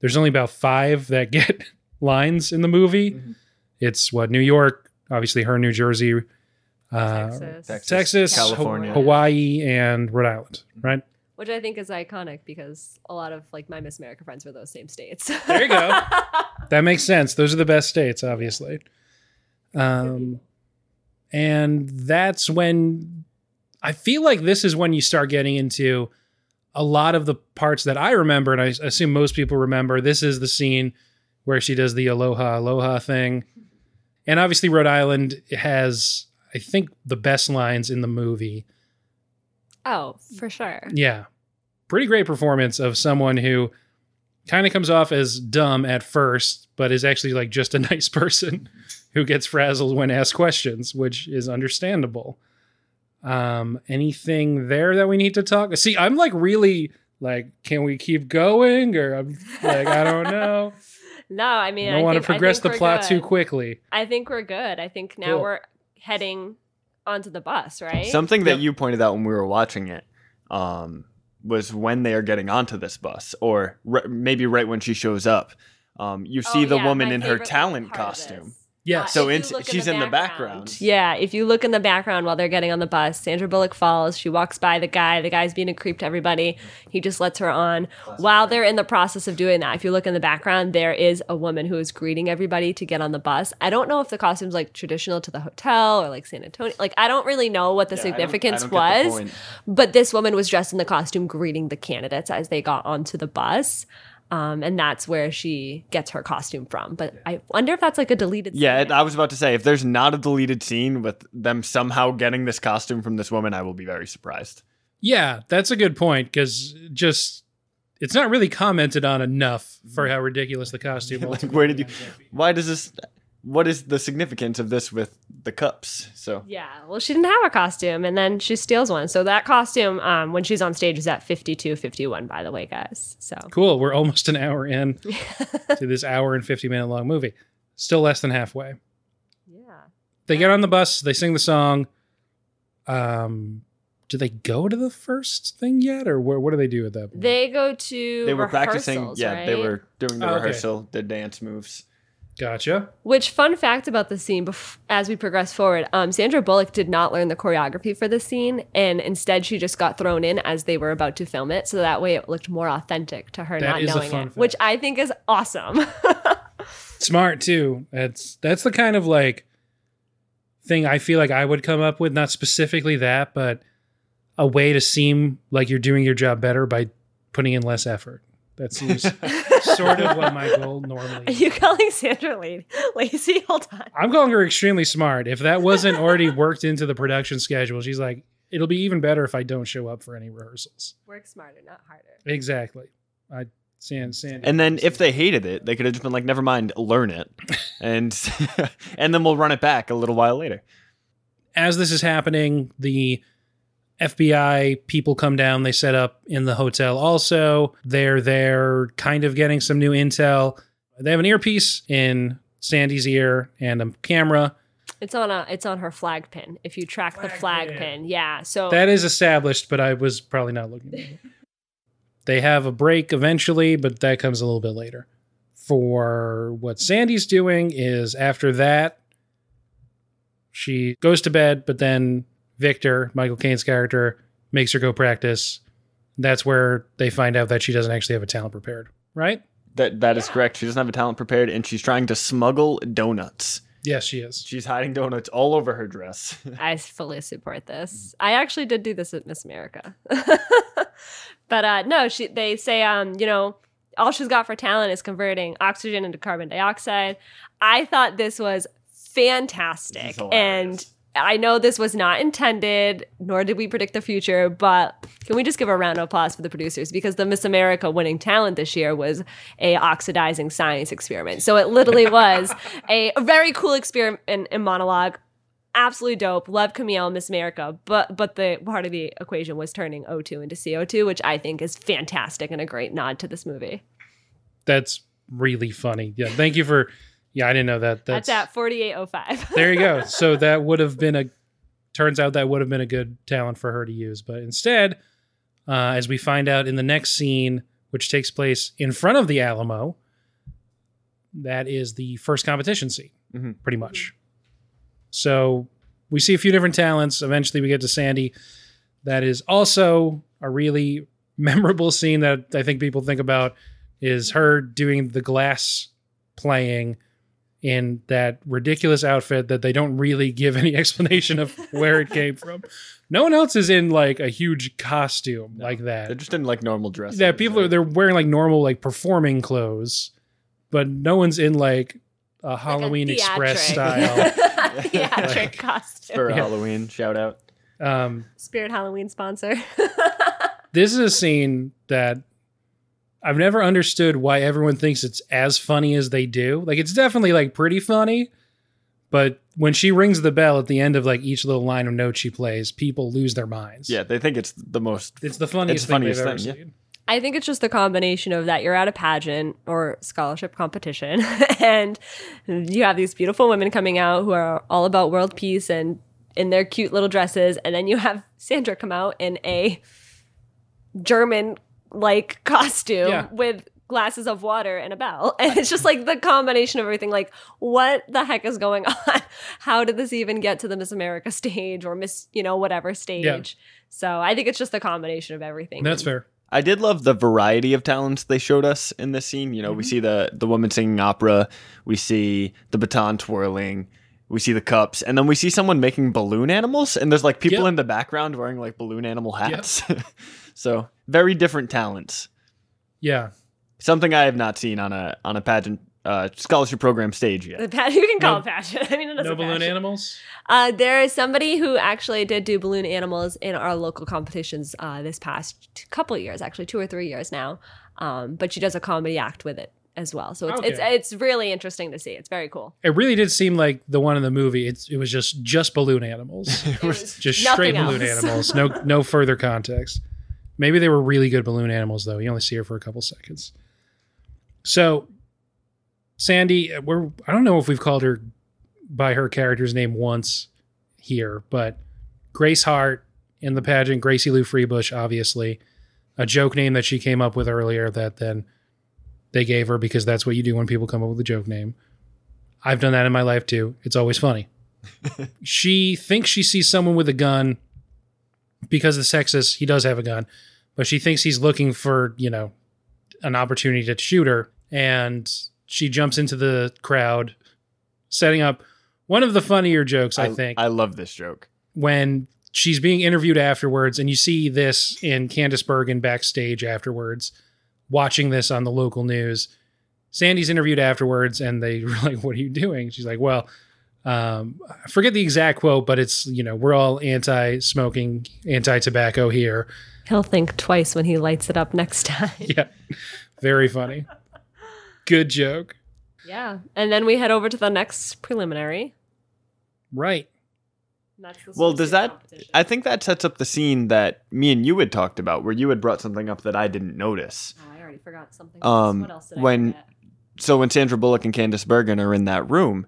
there's only about five that get lines in the movie. Mhm. It's what New York, obviously her New Jersey, uh, Texas. Texas, Texas, California. Hawaii, and Rhode Island. Right. Which I think is iconic because a lot of like my Miss America friends were those same states. There you go. That makes sense. Those are the best states, obviously. Um, and that's when I feel like this is when you start getting into a lot of the parts that I remember, and I assume most people remember. This is the scene where she does the aloha aloha thing, and obviously Rhode Island has, I think, the best lines in the movie. oh, for sure. Yeah. Pretty great performance of someone who kind of comes off as dumb at first, but is actually like just a nice person who gets frazzled when asked questions, which is understandable. Um, anything there that we need to talk? See, I'm like really like, can we keep going? Or I'm like, I don't know. No, I mean, I don't I want to think- I progress the we're plot too quickly. I think we're good. I think now Cool. we're heading onto the bus, right? Something that Yep. you pointed out when we were watching it um, was when they are getting onto this bus, or r- maybe right when she shows up. Um, you see Oh, the yeah, woman in her talent costume. This. Yes. Uh, So in- you look she's in the background. Yeah, if you look in the background while they're getting on the bus, Sandra Bullock falls. She walks by the guy. The guy's being a creep to everybody. He just lets her on. While they're in the process of doing that, if you look in the background, there is a woman who is greeting everybody to get on the bus. I don't know if the costume's like traditional to the hotel or like San Antonio. Like, I don't really know what the Yeah, I don't- significance I don't get the was. point. But this woman was dressed in the costume greeting the candidates as they got onto the bus. Um, and that's where she gets her costume from. But I wonder if that's like a deleted scene. Yeah, scene. I was about to say if there's not a deleted scene with them somehow getting this costume from this woman, I will be very surprised. Yeah, that's a good point because just it's not really commented on enough for how ridiculous the costume Like, ultimately where did you? ends up being. Why does this? What is the significance of this with the cups? So Yeah, well, she didn't have a costume, and then she steals one. So that costume, um, when she's on stage, is at 52, 51, by the way, guys. So Cool. We're almost an hour in to this hour and 50 minute long movie. Still less than halfway. yeah, They get on the bus, they sing the song. Um, do they go to the first thing yet, or where, what do they do at that point? They go to They were practicing. rehearsals, Yeah, they were doing the Oh, okay. rehearsal, the dance moves. Gotcha. Which fun fact about the scene? Bef- as we progress forward, um, Sandra Bullock did not learn the choreography for the scene, and instead she just got thrown in as they were about to film it, so that way it looked more authentic to her That not knowing it, fact. which I think is awesome. Smart too. That's that's the kind of like thing I feel like I would come up with. Not specifically that, but a way to seem like you're doing your job better by putting in less effort. That seems sort of what my goal normally Are normally. you calling Sandra la- lazy? Hold on. I'm calling her extremely smart. If that wasn't already worked into the production schedule, she's like, it'll be even better if I don't show up for any rehearsals. Work smarter, not harder. Exactly. I Sand mm, Sandy. And then if they hated it, they could have just been like, "Never mind, learn it," and and then we'll run it back a little while later. as this is happening, the FBI people come down. They set up in the hotel also. They're there kind of getting some new intel. They have an earpiece in Sandy's ear and a camera. It's on a it's on her flag pin. If you track the Flag flag pin. pin. Yeah. So That is established, but I was probably not looking at it. They have a break eventually, but that comes a little bit later. For what Sandy's doing is after that, she goes to bed, but then Victor, Michael Caine's character, makes her go practice. That's where they find out that she doesn't actually have a talent prepared, right? That that is correct. She doesn't have a talent prepared, and she's trying to smuggle donuts. Yes, she is. She's hiding donuts all over her dress. I fully support this. I actually did do this at Miss America. but uh no, she they say um, you know, all she's got for talent is converting oxygen into carbon dioxide. I thought this was fantastic. This is and I know this was not intended, nor did we predict the future, but can we just give a round of applause for the producers because the Miss America winning talent this year was a oxidizing science experiment. So it literally was a, a very cool experiment and monologue. Absolutely dope. Love Camille, Miss America, but but the part of the equation was turning O2 into CO2, which I think is fantastic and a great nod to this movie. That's really funny. Yeah, thank you for. Yeah, I didn't know that. That's, That's, at 4805. there you go. So that would have been a. Turns out that would have been a good talent for her to use, but instead, uh, as we find out in the next scene, which takes place in front of the Alamo, that is the first competition scene, Mhm. pretty much. So we see a few different talents. Eventually, we get to Sandy. That is also a really memorable scene that I think people think about is her doing the glass playing in that ridiculous outfit that they don't really give any explanation of where it came from. No one else is in like a huge costume like that. They're just in like normal dresses. Yeah, people are they're wearing like normal like performing clothes, but no one's in like a Halloween Express style. theatric Like- costume. for Yeah. Halloween. Shout out. Um, Spirit Halloween sponsor. this is a scene that I've never understood why everyone thinks it's as funny as they do. Like it's definitely like pretty funny, but when she rings the bell at the end of like each little line of notes she plays, people lose their minds. Yeah, they think it's the most. It's the funniest It's thing funniest they've ever thing, yeah. seen. I think it's just the combination of that you're at a pageant or scholarship competition and you have these beautiful women coming out who are all about world peace and in their cute little dresses and then you have Sandra come out in a German like costume Yeah. with glasses of water and a bell. And it's just like the combination of everything. Like what the heck is going on? How did this even get to the miss america stage or miss you know whatever stage? So i think it's just the combination of everything. That's fair. I did love the variety of talents they showed us in this scene. You know, we mm-hmm. see the the woman singing opera, we see the baton twirling, we see the cups, and then we see someone making balloon animals, and there's like people Yep. in the background wearing like balloon animal hats. so very different talents. Yeah. Something I have not seen on a on a pageant uh, scholarship program stage yet. The pa- you can call No- it passion. I mean, it is No balloon passion. animals? Uh, there is somebody who actually did do balloon animals in our local competitions uh, this past couple of years, actually two or three years now. Um, but she does a comedy act with it as well, so it's it's Okay. it's really interesting to see. It's very cool. It really did seem like the one in the movie. It's it was just just balloon animals. It was just nothing straight balloon animals. No no further context. Maybe they were really good balloon animals though. You only see her for a couple seconds. So Sandy, uh, we're I don't know if we've called her by her character's name once here, but Grace Hart in the pageant. Gracie Lou Freebush, obviously, a joke name that she came up with earlier that then they gave her because that's what you do when people come up with a joke name. I've done that in my life too. It's always funny. she thinks she sees someone with a gun because the sexist, he does have a gun, but she thinks he's looking for, you know, an opportunity to shoot her. And she jumps into the crowd, setting up one of the funnier jokes, I, think, I love this joke. when she's being interviewed afterwards, and you see this in Candice Bergen backstage afterwards, watching this on the local news. Sandy's interviewed afterwards, and they were like, "What are you doing?" She's like, "Well, um, I forget the exact quote, but it's you know we're all anti-smoking, anti-tobacco here." He'll think twice when he lights it up next time. Yeah, very funny. Good joke. yeah. And then we head over to the next preliminary. Right. Well, does that? I think that sets up the scene that me and you had talked about, where you had brought something up that I didn't notice. Oh, I already forgot something. Um, what else did when- I? So when Sandra Bullock and Candice Bergen are in that room,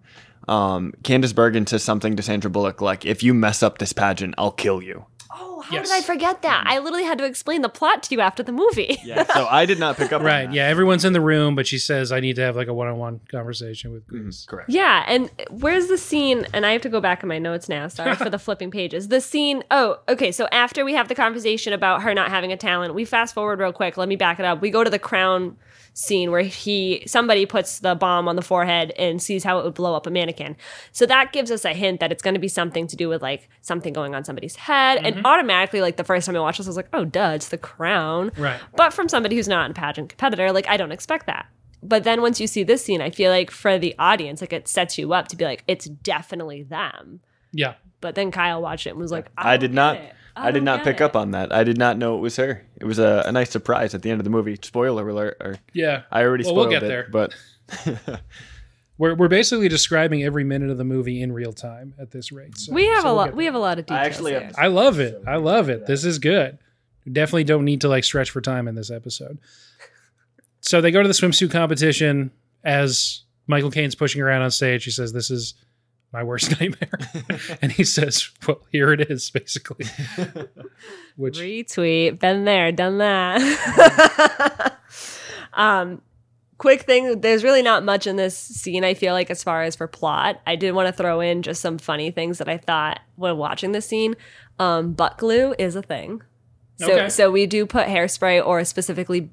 um, Candice Bergen says something to Sandra Bullock like, "If you mess up this pageant, I'll kill you." Oh, how Yes. did I forget that? I literally had to explain the plot to you after the movie. Yeah. so I did not pick up. on Right. that. Yeah. Everyone's in the room, but she says, "I need to have like a one-on-one conversation with Mhm, correct. Yeah, and where's the scene? And I have to go back in my notes now. Sorry for the flipping pages. The scene. Oh, okay. So after we have the conversation about her not having a talent, we fast forward real quick. Let me back it up. We go to the crown scene where he somebody puts the bomb on the forehead and sees how it would blow up a mannequin. So that gives us a hint that it's going to be something to do with like something going on somebody's head. And mm-hmm. automatically, like the first time I watched this, I was like, oh, duh, it's the crown. Right. But from somebody who's not a pageant competitor, like I don't expect that. But then once you see this scene, I feel like for the audience, like it sets you up to be like, it's definitely them. Yeah. But then Kyle watched it and was like, I, I don't did get not. it. I, did oh, don't pick it." up on that. I did not know it was her. It was a, a nice surprise at the end of the movie. Spoiler alert. Or Yeah. I already Well, we'll spoiled get it, there. but We're, we're basically describing every minute of the movie in real time at this rate. So, We have so a we'll lot. We have a lot of details. I actually have- I love it. I love it. This is good. Definitely don't need to like stretch for time in this episode. So they go to the swimsuit competition as Michael Caine's pushing around on stage. He says, "This is my worst nightmare," and he says, "Well, here it is," basically. Which Retweet. Been there, done that. um, quick thing. There's really not much in this scene. I feel like as far as for plot, I did want to throw in just some funny things that I thought when watching this scene. Um, butt glue is a thing. So, Okay. so we do put hairspray or specifically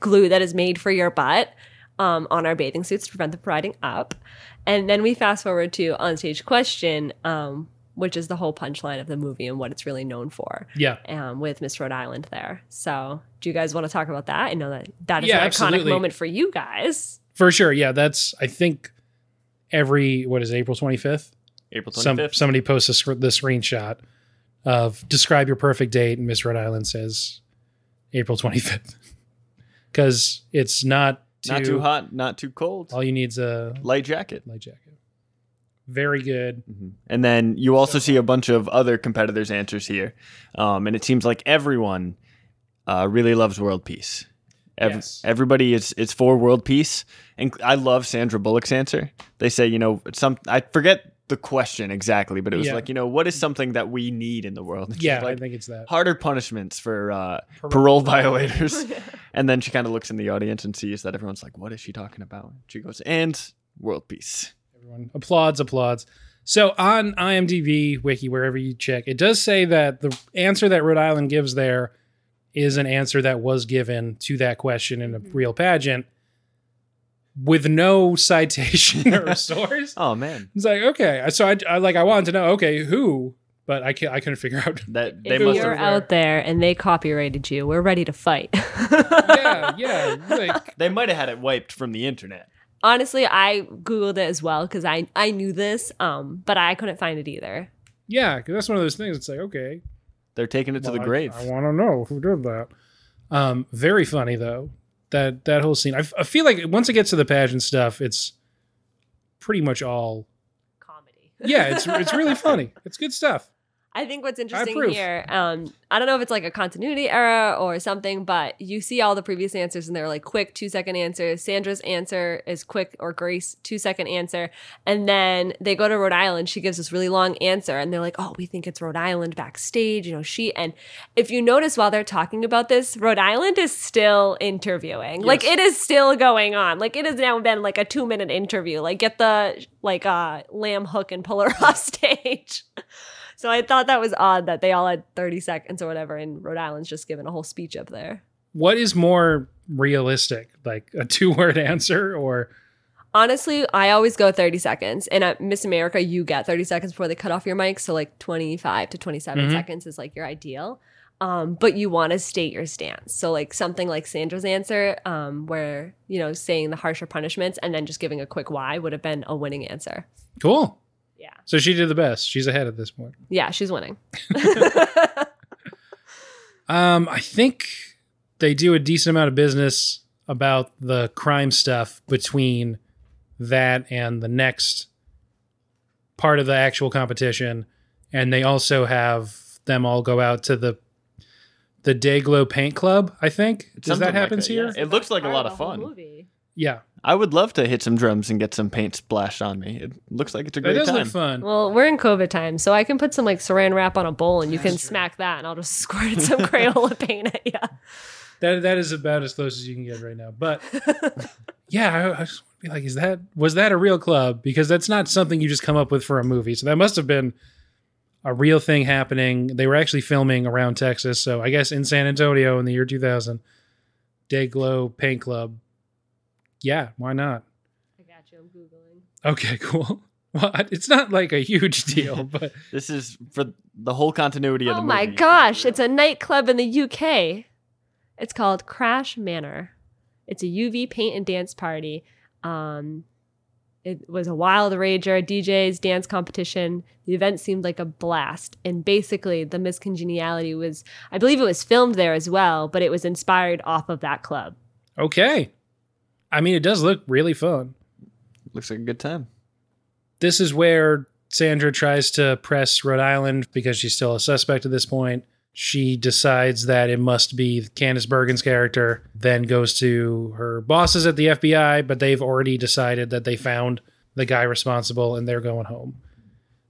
glue that is made for your butt um, on our bathing suits to prevent them from riding up. And then we fast forward to onstage question, um, which is the whole punchline of the movie and what it's really known for yeah, um, with Miss Rhode Island there. So, do you guys want to talk about that? I know that that is Yeah, an absolutely. iconic moment for you guys. for sure. Yeah, that's I think every what is it, April twenty fifth. April Some 25th. somebody posts a, sc- the screenshot of describe your perfect date, and Miss Rhode Island says April twenty fifth because it's not not too hot, not too cold. All you need's a Light jacket. light jacket. Very good. Mhm. And then you also see a bunch of other competitors' answers here. Um, and it seems like everyone uh, really loves world peace. Yes. Everybody is is for world peace. And I love Sandra Bullock's answer. They say, you know, some I forget the question exactly, but it was Yeah. like, you know, what is something that we need in the world? And she's Yeah, I think it's that. harder punishments for uh, Parole. parole violators. and then she kind of looks in the audience and sees that everyone's like, what is she talking about? She goes, and world peace. Everyone applauds, applauds. So on IMDb wiki, wherever you check, it does say that the answer that Rhode Island gives there is an answer that was given to that question in a Mhm. real pageant with no citation or source. Oh man, It's like okay, so I, I like I wanted to know okay who, but I can't I couldn't figure out. that they If must you're have have- out there and they copyrighted you, we're ready to fight. yeah, yeah, like they might have had it wiped from the internet. Honestly, I googled it as well because I I knew this, um, but I couldn't find it either. yeah, because that's one of those things. It's like okay, They're taking it to well, the I- grave. I, want to know who did that. Um, very funny though that that whole scene. I, f- I feel like once it gets to the pageant stuff, it's pretty much all Comedy. yeah. It's it's really funny. It's good stuff. I think what's interesting here, um, I don't know if it's like a continuity error or something, but you see all the previous answers and they're like quick two second answers. Sandra's answer is quick or Grace two second answer, and then they go to Rhode Island. She gives this really long answer, and they're like, "Oh, we think it's Rhode Island backstage." You know, she and if you notice while they're talking about this, Rhode Island is still interviewing. Like it is still going on. Like it has now been like a two minute interview. Like get the like uh lamb hook and pull her off stage. So I thought that was odd that they all had 30 seconds or whatever, and Rhode Island's just given a whole speech up there. What is more realistic, like a two word answer or? Honestly, I always go 30 seconds. And at Miss America, you get 30 seconds before they cut off your mic. So like 25 to 27 Mhm. seconds is like your ideal. Um, but you want to state your stance. So like something like Sandra's answer, um, where, you know, saying the harsher punishments and then just giving a quick why would have been a winning answer. Cool. Yeah. So she did the best. She's ahead at this point. Yeah, she's winning. Um, I think they do a decent amount of business about the crime stuff between that and the next part of the actual competition, and they also have them all go out to the the Dayglow Paint Club. I think does Something that like happens that, here? yeah. It looks like a lot of fun. movie. Yeah, I would love to hit some drums and get some paint splashed on me. It looks like it's a that great does time. look fun. Well, we're in COVID time, so I can put some like saran wrap on a bowl and you can smack that and I'll just squirt some Crayola paint at you. That that is about as close as you can get right now. But yeah, I, I just want to be like, is that was that a real club? Because that's not something you just come up with for a movie. So that must have been a real thing happening. They were actually filming around Texas, so I guess in San Antonio in the year 2000, Dayglow Paint Club. Yeah, why not? I got you. I'm Googling. Okay, cool. Well, it's not like a huge deal, but This is for the whole continuity of the movie. Oh my gosh, it's a nightclub in the UK. It's called Crash Manor. It's a UV paint and dance party. Um, it was a wild rager, DJs, dance competition. The event seemed like a blast. And basically, the Miss Congeniality was, I believe it was filmed there as well, but it was inspired off of that club. okay. I mean, it does look really fun. Looks like a good time. this is where Sandra tries to press Rhode Island because she's still a suspect at this point. She decides that it must be Candice Bergen's character, then goes to her bosses at the FBI, but they've already decided that they found the guy responsible and they're going home.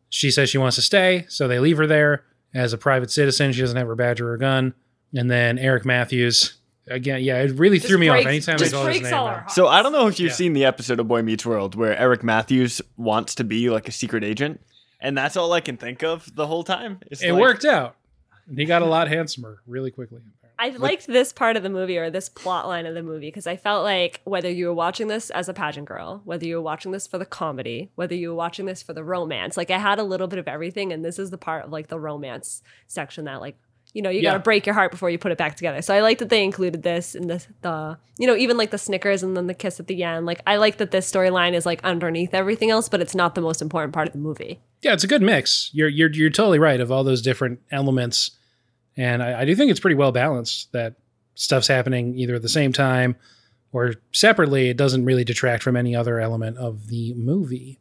She says she wants to stay, so they leave her there as a private citizen. She doesn't have her badge or her gun. And then Eric Matthews, again, yeah, it really threw me off anytime just I saw his name. all our. So I don't know if you've Yeah. seen the episode of Boy Meets World where Eric Matthews wants to be like a secret agent, and that's all I can think of the whole time. It's It like- worked out. And he got a lot handsomer really quickly. I liked this part of the movie or this plot line of the movie because I felt like whether you were watching this as a pageant girl, whether you were watching this for the comedy, whether you were watching this for the romance, like I had a little bit of everything. And this is the part of like the romance section that like, you know, you Yeah. got to break your heart before you put it back together. So I like that they included this and the, the, you know, even like the Snickers and then the kiss at the end. Like I like that this storyline is like underneath everything else, but it's not the most important part of the movie. Yeah, it's a good mix. You're you're you're totally right of all those different elements, and I, I do think it's pretty well balanced. That stuff's happening either at the same time or separately. It doesn't really detract from any other element of the movie.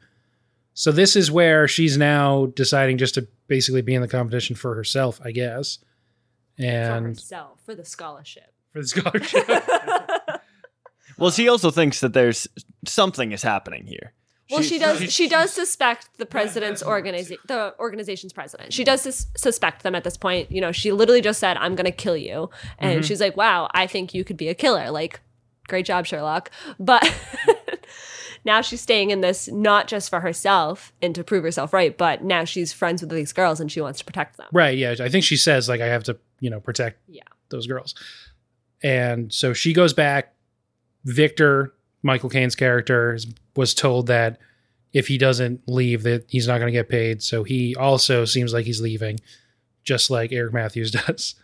So this is where she's now deciding just to basically be in the competition for herself, I guess, for and herself, for the scholarship. for the scholarship. Well, she um, also thinks that there's something is happening here. Well, she, does. She does suspect the president's organization, the organization's president. She does sus- suspect them at this point. You know, she literally just said, "I'm going to kill you," and mm-hmm. she's like, "Wow, I think you could be a killer." Like, great job, Sherlock. But now she's staying in this not just for herself and to prove herself right, but now she's friends with these girls and she wants to protect them. Right. Yeah. I think she says like I have to, you know, protect Yeah. those girls. And so she goes back. Victor, Michael Caine's character, was told that if he doesn't leave, that he's not going to get paid. So he also seems like he's leaving, just like Eric Matthews does,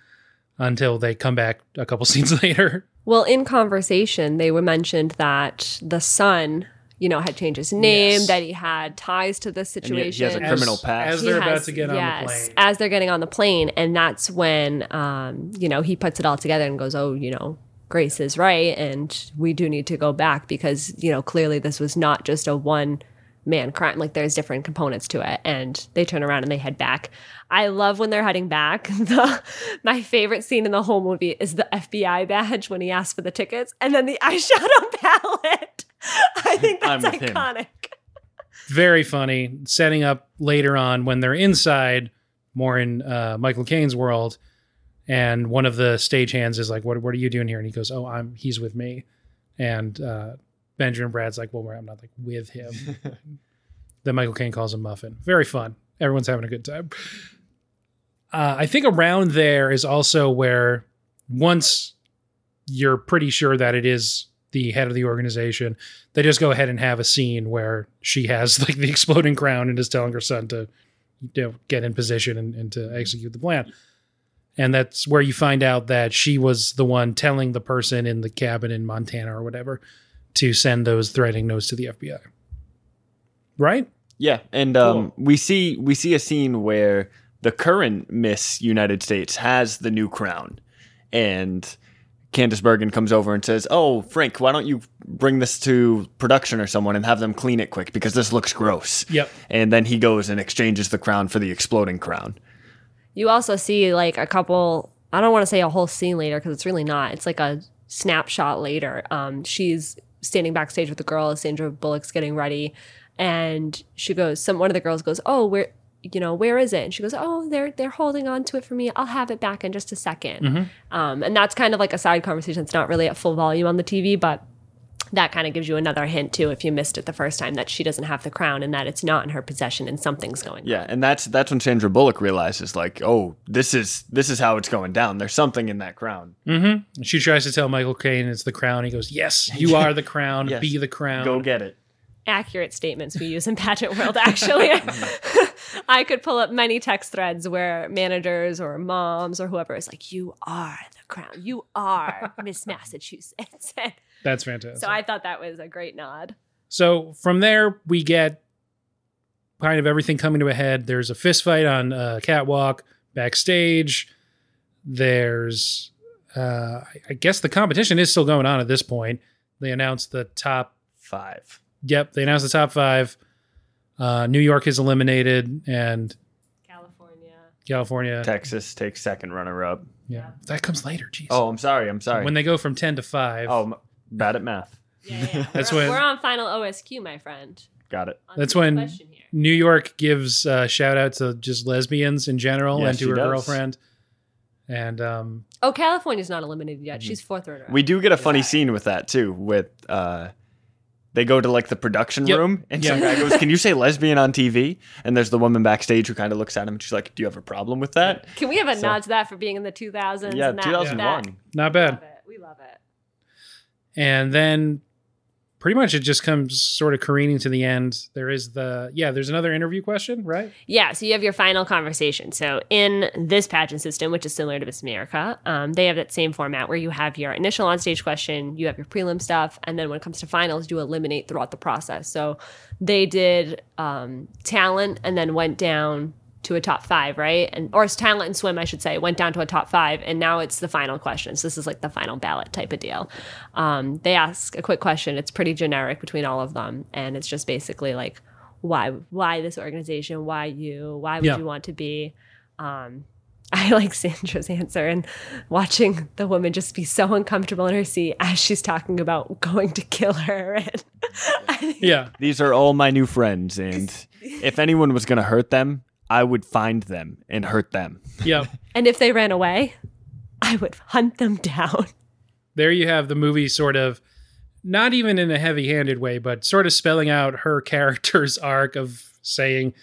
until they come back a couple scenes later. Well, in conversation, they were mentioned that the son, you know, had changed his name, Yes. that he had ties to this And yet he situation. has a criminal past. As He they're about to get on the yes, plane. As they're getting on the plane, and that's when um, you know, he puts it all together and goes, Oh, you know, Grace is right, and we do need to go back because, you know, clearly this was not just a one man crime like there's different components to it and they turn around and they head back i love when they're heading back the my favorite scene in the whole movie is the fbi badge when he asks for the tickets and then the eyeshadow palette i think I'm that's with him. iconic Very funny. Setting up later on when they're inside, more in uh, Michael Caine's world, and one of the stagehands is like, "What? What are you doing here?" And he goes, "Oh, I'm. He's with me." And uh, Benjamin Bratt's like, "Well, I'm not like with him." then Michael Caine calls him Muffin. Very fun. Everyone's having a good time. Uh, I think around there is also where once you're pretty sure that it is the head of the organization, they just go ahead and have a scene where she has like the exploding crown and is telling her son to you know, get in position and, and to execute the plan. And that's where you find out that she was the one telling the person in the cabin in Montana or whatever to send those threatening notes to the FBI. Right? Yeah, and um, we see we see a scene where the current Miss United States has the new crown, and Candice Bergen comes over and says, "Oh, Frank, why don't you bring this to production or someone and have them clean it quick because this looks gross." Yep. And then he goes and exchanges the crown for the exploding crown. You also see like a couple. I don't want to say a whole scene later because it's really not. It's like a snapshot later. Um, she's standing backstage with the girl. Sandra Bullock's getting ready, and she goes. Some one of the girls goes, "Oh, where." You know where is it? And she goes, "Oh, they're they're holding on to it for me. I'll have it back in just a 2nd Um, and that's kind of like a side conversation. It's not really at full volume on the TV, but that kind of gives you another hint too, if you missed it the first time, that she doesn't have the crown and that it's not in her possession and something's going. on. Yeah, and that's that's when Sandra Bullock realizes, like, oh, this is this is how it's going down. There's something in that crown. Mm-hmm. She tries to tell Michael Caine it's the crown. He goes, "Yes, you are the crown. Yes. Be the crown." Go get it. Accurate statements we use in pageant world actually i could pull up many text threads where managers or moms or whoever is like you are the crown you are miss massachusetts That's fantastic. so i thought that was a great nod So from there, we get kind of everything coming to a head. There's a fist fight on uh, catwalk backstage. There's, uh, I guess the competition is still going on at this point. They announced the top. Five. Yep, they announced the top five. Uh, New York is eliminated, and california California. Texas takes second runner up. Yeah, that comes later. Jeez. Oh, I'm sorry. I'm sorry. when they go from ten to five. oh, m- bad at math. yeah, yeah. That's we're, when- we're on final osq my friend Got it. On That's when- New York gives uh, shout out to just lesbians in general Yes, and to her does. girlfriend. And um, oh california's not eliminated yet she's fourth runner We do get a funny scene with that too. With uh, they go to like the production Yep. room, and some Yeah. guy goes, "Can you say lesbian on TV?" And there's the woman backstage who kind of looks at him, and she's like, "Do you have a problem with that?" can we have a So- nod to that for being in the 2000s Yeah, and that, 2001. that- not we bad. love it we love it and then pretty much it just comes sort of careening to the end there is the yeah there's another interview question right Yeah, so you have your final conversation. So in this pageant system, which is similar to Miss America, um, they have that same format where you have your initial onstage question, you have your prelim stuff, and then when it comes to finals, you eliminate throughout the process. So they did um, talent and then went down to a top five, right? And or it's talent and swim, I should say, went down to a top five, and now it's the final questions. This is like the final ballot type of deal. Um, they ask a quick question. It's pretty generic between all of them, and it's just basically like, why, why this organization? Why you? Why would Yeah. you want to be? Um, I like Sandra's answer and watching the woman just be so uncomfortable in her seat as she's talking about going to kill her. And yeah These are all my new friends, and if anyone was gonna hurt them, I would find them and hurt them. yeah And if they ran away, I would hunt them down. there you have the movie sort of not even in a heavy-handed way but sort of spelling out her character's arc of saying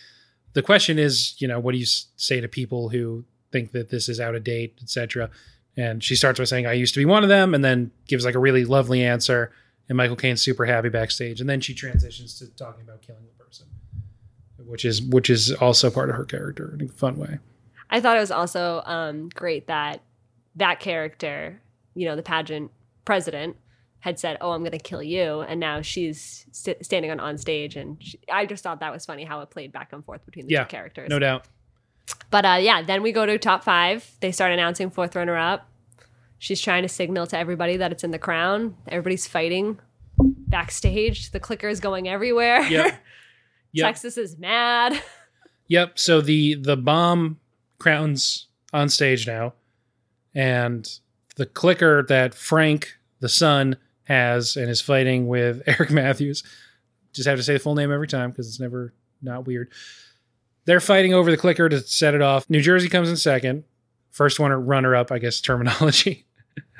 the question is you know what do you say to people who think that this is out of date etc and she starts by saying i used to be one of them and then gives like a really lovely answer and michael caine's super happy backstage and then she transitions to talking about killing the person which is which is also part of her character in a fun way I thought it was also um, great that that character, you know, the pageant president, had said, "Oh, I'm going to kill you," and now she's st- standing on on stage, and she, I just thought that was funny how it played back and forth between the Yeah, two characters. no doubt But uh, yeah, then we go to top five. They start announcing fourth runner up. She's trying to signal to everybody that it's in the crown. Everybody's fighting backstage. The clicker is going everywhere. Yep. Yep. Texas is mad. Yep. So the the bomb crown's on stage now, and the clicker that Frank, the son, has and is fighting with Eric Matthews. Just have to say the full name every time because it's never not weird. They're fighting over the clicker to set it off. New Jersey comes in second. First one runner up, I guess terminology.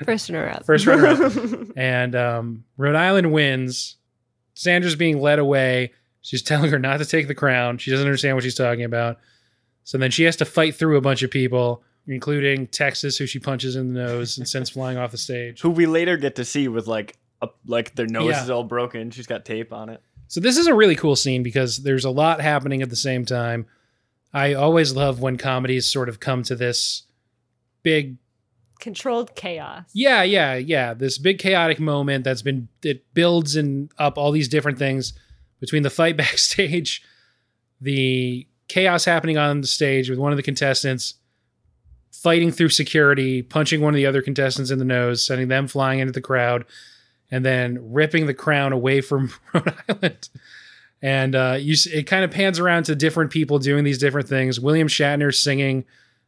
First runner up. First runner up. and um, Rhode Island wins. Sandra's being led away. She's telling her not to take the crown. She doesn't understand what she's talking about. So then she has to fight through a bunch of people, including Texas, who she punches in the nose and sends flying off the stage. Who we later get to see with like a, like their nose Yeah. is all broken. She's got tape on it. So this is a really cool scene because there's a lot happening at the same time. I always love when comedies sort of come to this big Controlled chaos. Yeah, yeah, yeah. This big chaotic moment that's been it builds and up all these different things between the fight backstage, the chaos happening on the stage with one of the contestants fighting through security, punching one of the other contestants in the nose, sending them flying into the crowd, and then ripping the crown away from Rhode Island. And uh, you, it kind of pans around to different people doing these different things. William Shatner singing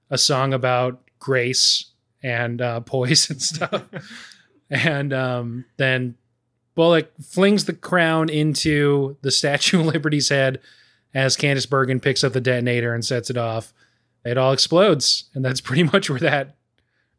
a song about grace and uh, poise and stuff. and um, then Bullock flings the crown into the Statue of Liberty's head as Candice Bergen picks up the detonator and sets it off. It all explodes, and that's pretty much where that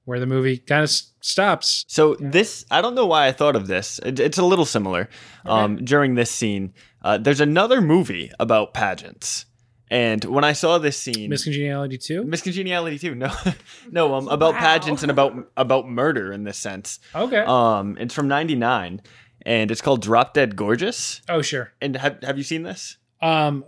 where the movie kind of s- stops. So this, I don't know why I thought of this. It, it's a little similar. Um, during this scene, uh, there's another movie about pageants, and when I saw this scene, Miss Congeniality too. Miss Congeniality too. No, no, um, about Wow. pageants and about about murder in this sense. Okay. Um, it's from '99, and it's called Drop Dead Gorgeous. oh sure. And have have you seen this? Um,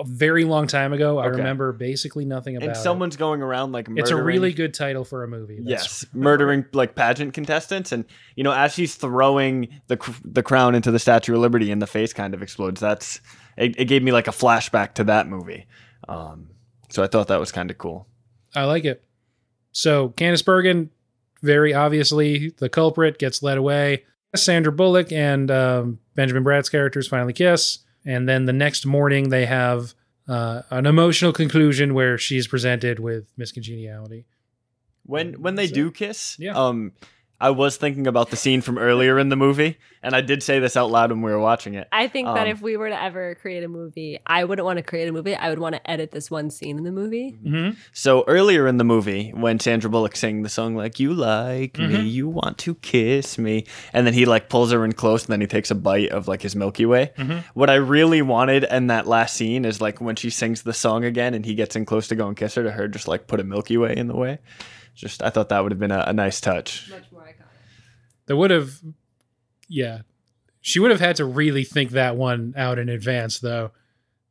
a very long time ago, I Okay. remember basically nothing about And it. someone's going around like murdering. It's a really good title for a movie. Yes, murdering like pageant contestants, and you know, as she's throwing the cr- the crown into the Statue of Liberty, and the face kind of explodes. That's it. it gave me like a flashback to that movie. Um, so I thought that was kind of cool. I like it. So Candice Bergen, very obviously the culprit, gets led away. Sandra Bullock and um, Benjamin Bratt's characters finally kiss, and then the next morning they have uh, an emotional conclusion where she's presented with Miss Congeniality. When when they That's do kiss, Yeah. um, I was thinking about the scene from earlier in the movie, and I did say this out loud when we were watching it. I think that Um, if we were to ever create a movie, I wouldn't want to create a movie. I would want to edit this one scene in the movie. Mm-hmm. So earlier in the movie, when Sandra Bullock sang the song like "You like me, Mhm. you want to kiss me," and then he like pulls her in close, and then he takes a bite of like his Milky Way. Mhm. What I really wanted in that last scene is like when she sings the song again, and he gets in close to go and kiss her, to her just like put a Milky Way in the way. Just I thought that would have been a, a nice touch. Much more iconic. That would have, yeah, she would have had to really think that one out in advance, though,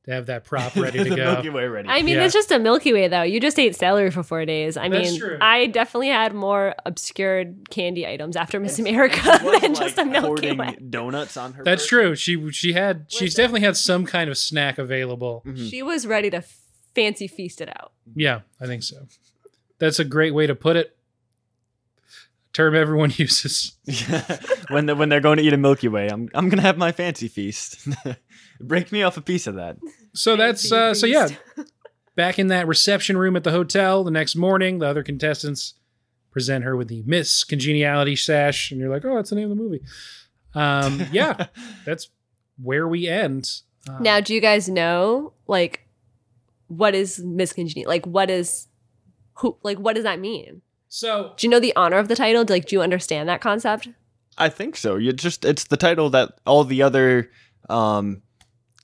to have that prop ready to go. Milky Way ready. I mean, Yeah. it's just a Milky Way, though. You just ate celery for four days. I That's mean, true. I definitely had more obscured candy items after Miss America She was, than just a like, Milky hoarding Way. Donuts on her. That's person. true. She she had she's Listen. definitely had some kind of snack available. Mhm. She was ready to fancy feast it out. Yeah, I think so. That's a great way to put it. Term everyone uses. when they when they're going to eat a Milky Way, I'm I'm gonna have my fancy feast. Break me off a piece of that. So that's uh, so yeah. Back in that reception room at the hotel the next morning, the other contestants present her with the Miss Congeniality sash, and you're like, oh, that's the name of the movie. Um, yeah, that's where we end. Uh, Now, do you guys know like what is Miss Congeniality? Like, what is who? Like, what does that mean? so Do you know the honor of the title? Like, do you understand that concept? I think so. You just it's the title that all the other um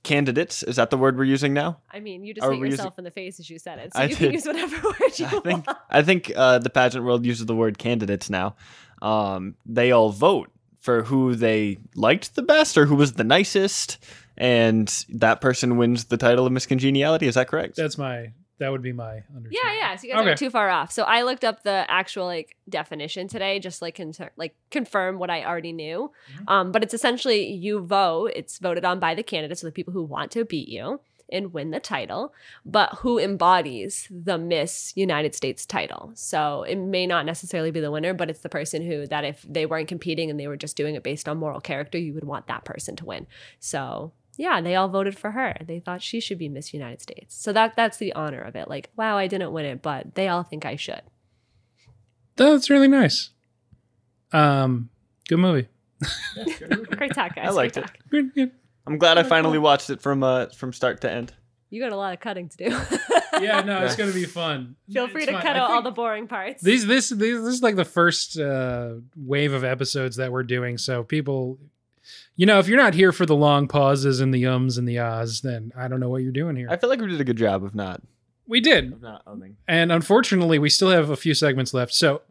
candidates is that the word we're using now? I mean, you just Are hit we yourself in the face as you said it, so I you can use whatever word you I think want. I think uh, the pageant world uses the word candidates now. Um, they all vote for who they liked the best or who was the nicest, and that person wins the title of Miss Congeniality. Is that correct? that's my that would be my understanding. Yeah, yeah. So you guys Okay. aren't too far off. So I looked up the actual like definition today, just like con- like confirm what I already knew. Mhm. Um, but it's essentially you vote. It's voted on by the candidates, so the people who want to beat you and win the title, but who embodies the Miss United States title. So it may not necessarily be the winner, but it's the person who that if they weren't competing and they were just doing it based on moral character, you would want that person to win. So yeah, they all voted for her. They thought she should be Miss United States. So that that's the honor of it. Like, wow, I didn't win it, but they all think I should. That's really nice. Um, good movie. Great talk, guys. I liked Great it. talk. Good, good. I'm glad I finally watched it from uh from start to end. You got a lot of cutting to do. Yeah, no, it's gonna be fun. Feel It's free to fun. cut out all the boring parts. These this these, this is like the first uh, wave of episodes that we're doing. So people, you know, if you're not here for the long pauses and the ums and the ahs, then I don't know what you're doing here. I feel like we did a good job of not we did, of not umming. and unfortunately, we still have a few segments left. So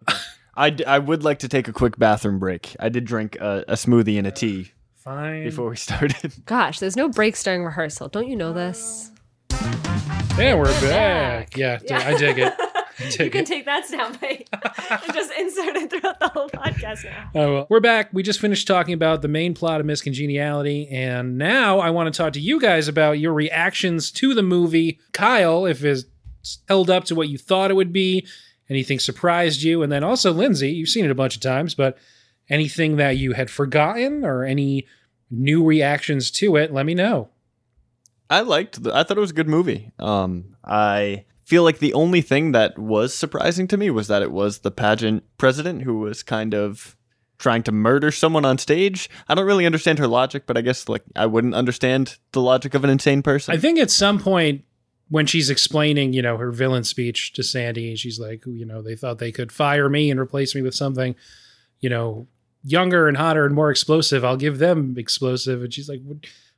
I, d- I would like to take a quick bathroom break. I did drink a, a smoothie and a tea fine. before we started. Gosh, there's no breaks during rehearsal. Don't you know this? Yeah, we're We're back. back. Yeah, I dig it. I you can take that soundbite and just insert it throughout the whole podcast now. Oh, well. We're back. We just finished talking about the main plot of Miss Congeniality, and now I want to talk to you guys about your reactions to the movie. Kyle, if it's held up to what you thought it would be, anything surprised you, and then also Lindsay, you've seen it a bunch of times, but anything that you had forgotten or any new reactions to it, let me know. I liked. The, I thought it was a good movie. Um, I feel like the only thing that was surprising to me was that it was the pageant president who was kind of trying to murder someone on stage. I don't really understand her logic, but I guess like I wouldn't understand the logic of an insane person. I think at some point when she's explaining, you know, her villain speech to Sandy, she's like, you know, they thought they could fire me and replace me with something, you know, younger and hotter and more explosive. I'll give them explosive. And she's like,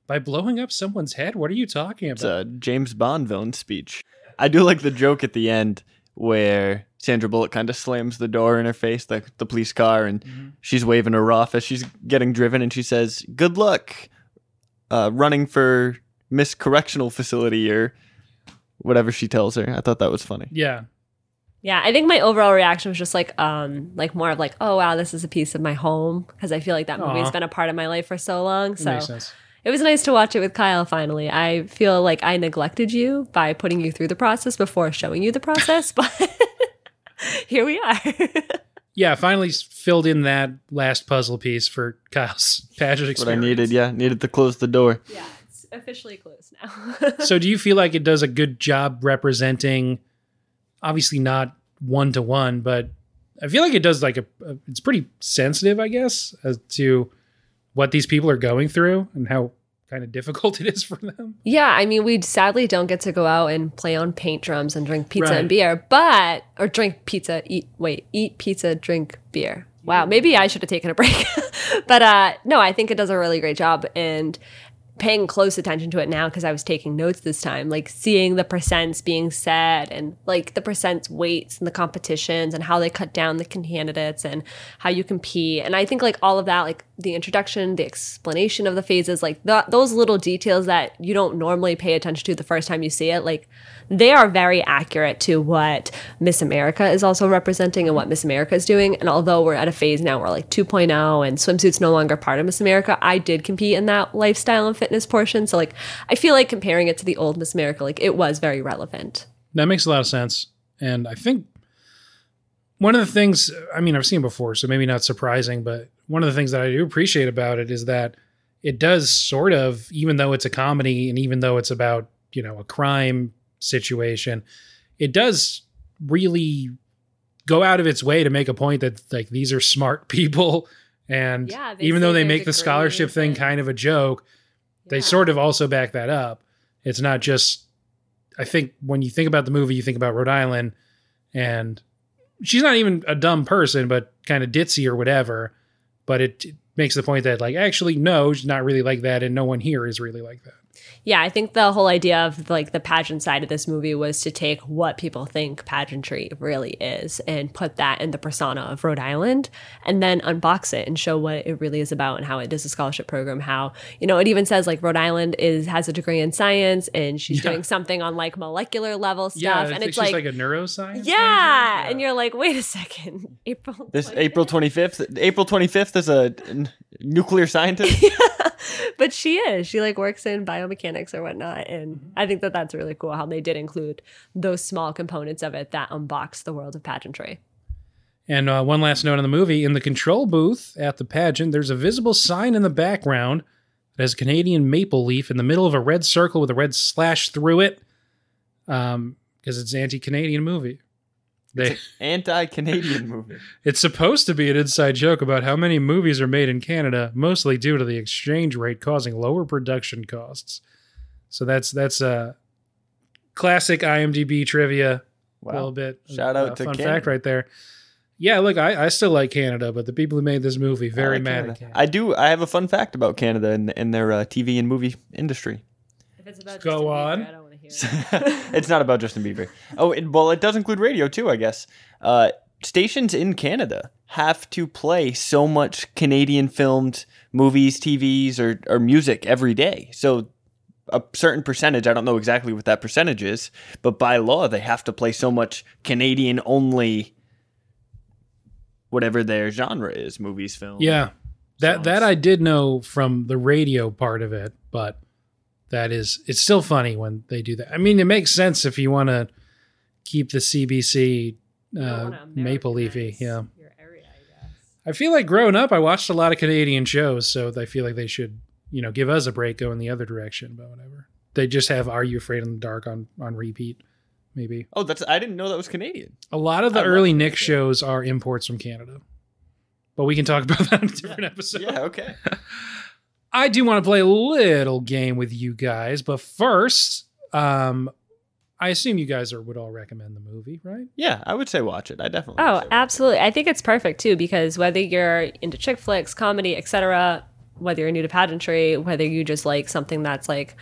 by blowing up someone's head? What are you talking about? it's a James Bond villain speech. I do like the joke at the end where Sandra Bullock kind of slams the door in her face, like the police car, and Mhm. she's waving her off as she's getting driven, and she says, "Good luck, uh, running for Miss Correctional Facility or whatever she tells her." I thought that was funny. Yeah. Yeah, I think my overall reaction was just like, um, like more of like, oh wow, this is a piece of my home because I feel like that movie has been a part of my life for so long. That So makes sense. It was nice to watch it with Kyle. Finally, I feel like I neglected you by putting you through the process before showing you the process, but here we are. Yeah, finally filled in that last puzzle piece for Kyle's pageant That's what I needed. Yeah, needed to close the door. yeah, it's officially closed now. so do you feel like it does a good job representing obviously not one to one but i feel like it does like a, a- it's pretty sensitive i guess as to what these people are going through and how kind of difficult it is for them Yeah, I mean, we sadly don't get to go out and play on paint drums and drink pizza Right. and beer, but or drink pizza, eat wait, eat pizza, drink beer. Wow, maybe I should have taken a break. but uh no, I think it does a really great job and paying close attention to it now because I was taking notes this time, like seeing the percents being said and like the percents weights and the competitions and how they cut down the candidates and how you compete. And I think like all of that, like the introduction, the explanation of the phases, like th- those little details that you don't normally pay attention to the first time you see it, like they are very accurate to what Miss America is also representing and what Miss America is doing. And although we're at a phase now where like 2.0 and swimsuits no longer part of Miss America, I did compete in that lifestyle and fitness portion. So like I feel like comparing it to the old Miss America, like it was very relevant. that makes a lot of sense and i think one of the things i mean i've seen before so maybe not surprising but one of the things that i do appreciate about it is that it does sort of even though it's a comedy and even though it's about you know a crime situation it does really go out of its way to make a point that like these are smart people. And Yeah, even though they make the scholarship thing kind of a joke they sort of also back that up. It's not just i think when you think about the movie you think about rhode island and she's not even a dumb person but kind of ditzy or whatever but it, it makes the point that like actually no she's not really like that and no one here is really like that Yeah, I think the whole idea of like the pageant side of this movie was to take what people think pageantry really is and put that in the persona of Rhode Island and then unbox it and show what it really is about and how it is a scholarship program. How, you know, it even says like Rhode Island is has a degree in science and she's Yeah. doing something on like molecular level stuff. yeah I and think it's she's like, like, a neuroscience yeah. major. And you're like, wait a second. April. This April 25th, April 25th is a n- nuclear scientist. but she is. She like works in biomechanics or whatnot, and Mm-hmm. I think that that's really cool how they did include those small components of it that unbox the world of pageantry. And uh, one last note on the movie: in the control booth at the pageant, there's a visible sign in the background It has a Canadian maple leaf in the middle of a red circle with a red slash through it. Um, because it's an anti-Canadian movie. They, Anti-Canadian movie. it's supposed to be an inside joke about how many movies are made in Canada, mostly due to the exchange rate causing lower production costs. So that's that's a classic IMDb trivia. A little bit. Shout out to fun Canada. fact right there. Yeah, look, I, I still like Canada, but the people who made this movie very I like mad Canada. at Canada. I do. I have a fun fact about Canada and, and their uh, TV and movie industry. If it's about Go Justin Bieber, on. I don't want to hear it. it's not about Justin Bieber. Oh, it, well, it does include radio too, I guess. Uh, stations in Canada have to play so much Canadian filmed movies, TVs, or, or music every day. So a certain percentage, I don't know exactly what that percentage is, but by law, they have to play so much Canadian only, whatever their genre is, movies, film. Yeah. That songs. that I did know from the radio part of it, but that is it's still funny when they do that. I mean, it makes sense if you want to keep the CBC uh, maple leafy. Yeah. Your area, I guess. I feel like growing up, I watched a lot of Canadian shows, so I feel like they should, you know, give us a break going the other direction. But whatever, they just have "Are You Afraid in the Dark" on on repeat. Maybe Oh, that's I didn't know that was Canadian. a lot of the I early Nick show. shows are imports from Canada, but we can talk about that in a different episode. Yeah, okay. I do want to play a little game with you guys, but first, um, I assume you guys are, would all recommend the movie, right? Yeah, I would say watch it. I definitely. would Oh, say watch it. absolutely. I think it's perfect too because whether you're into chick flicks, comedy, etc., whether you're new to pageantry, whether you just like something that's like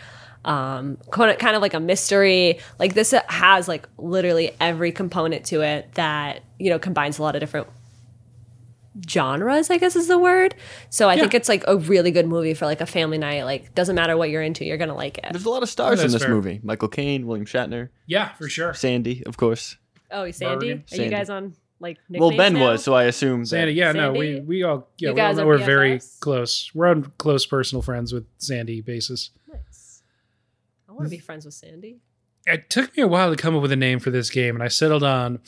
um kind of like a mystery, like this has like literally every component to it that, you know, combines a lot of different genres, I guess is the word. So I think it's like a really good movie for like a family night. Like doesn't matter what you're into, you're going to like it. There's a lot of stars in this fair. movie. Michael Caine, William Shatner, Yeah, for sure. Sandy, of course. Oh, Sandy? Bergen? Are Sandy. you guys on like well, Ben now? was, so I assume. Sandy, that, yeah, no, we we all yeah You we all guys know are we're very close. We're on close personal friends with Sandy basis. Nice. I want to be friends with Sandy. It took me a while to come up with a name for this game, and I settled on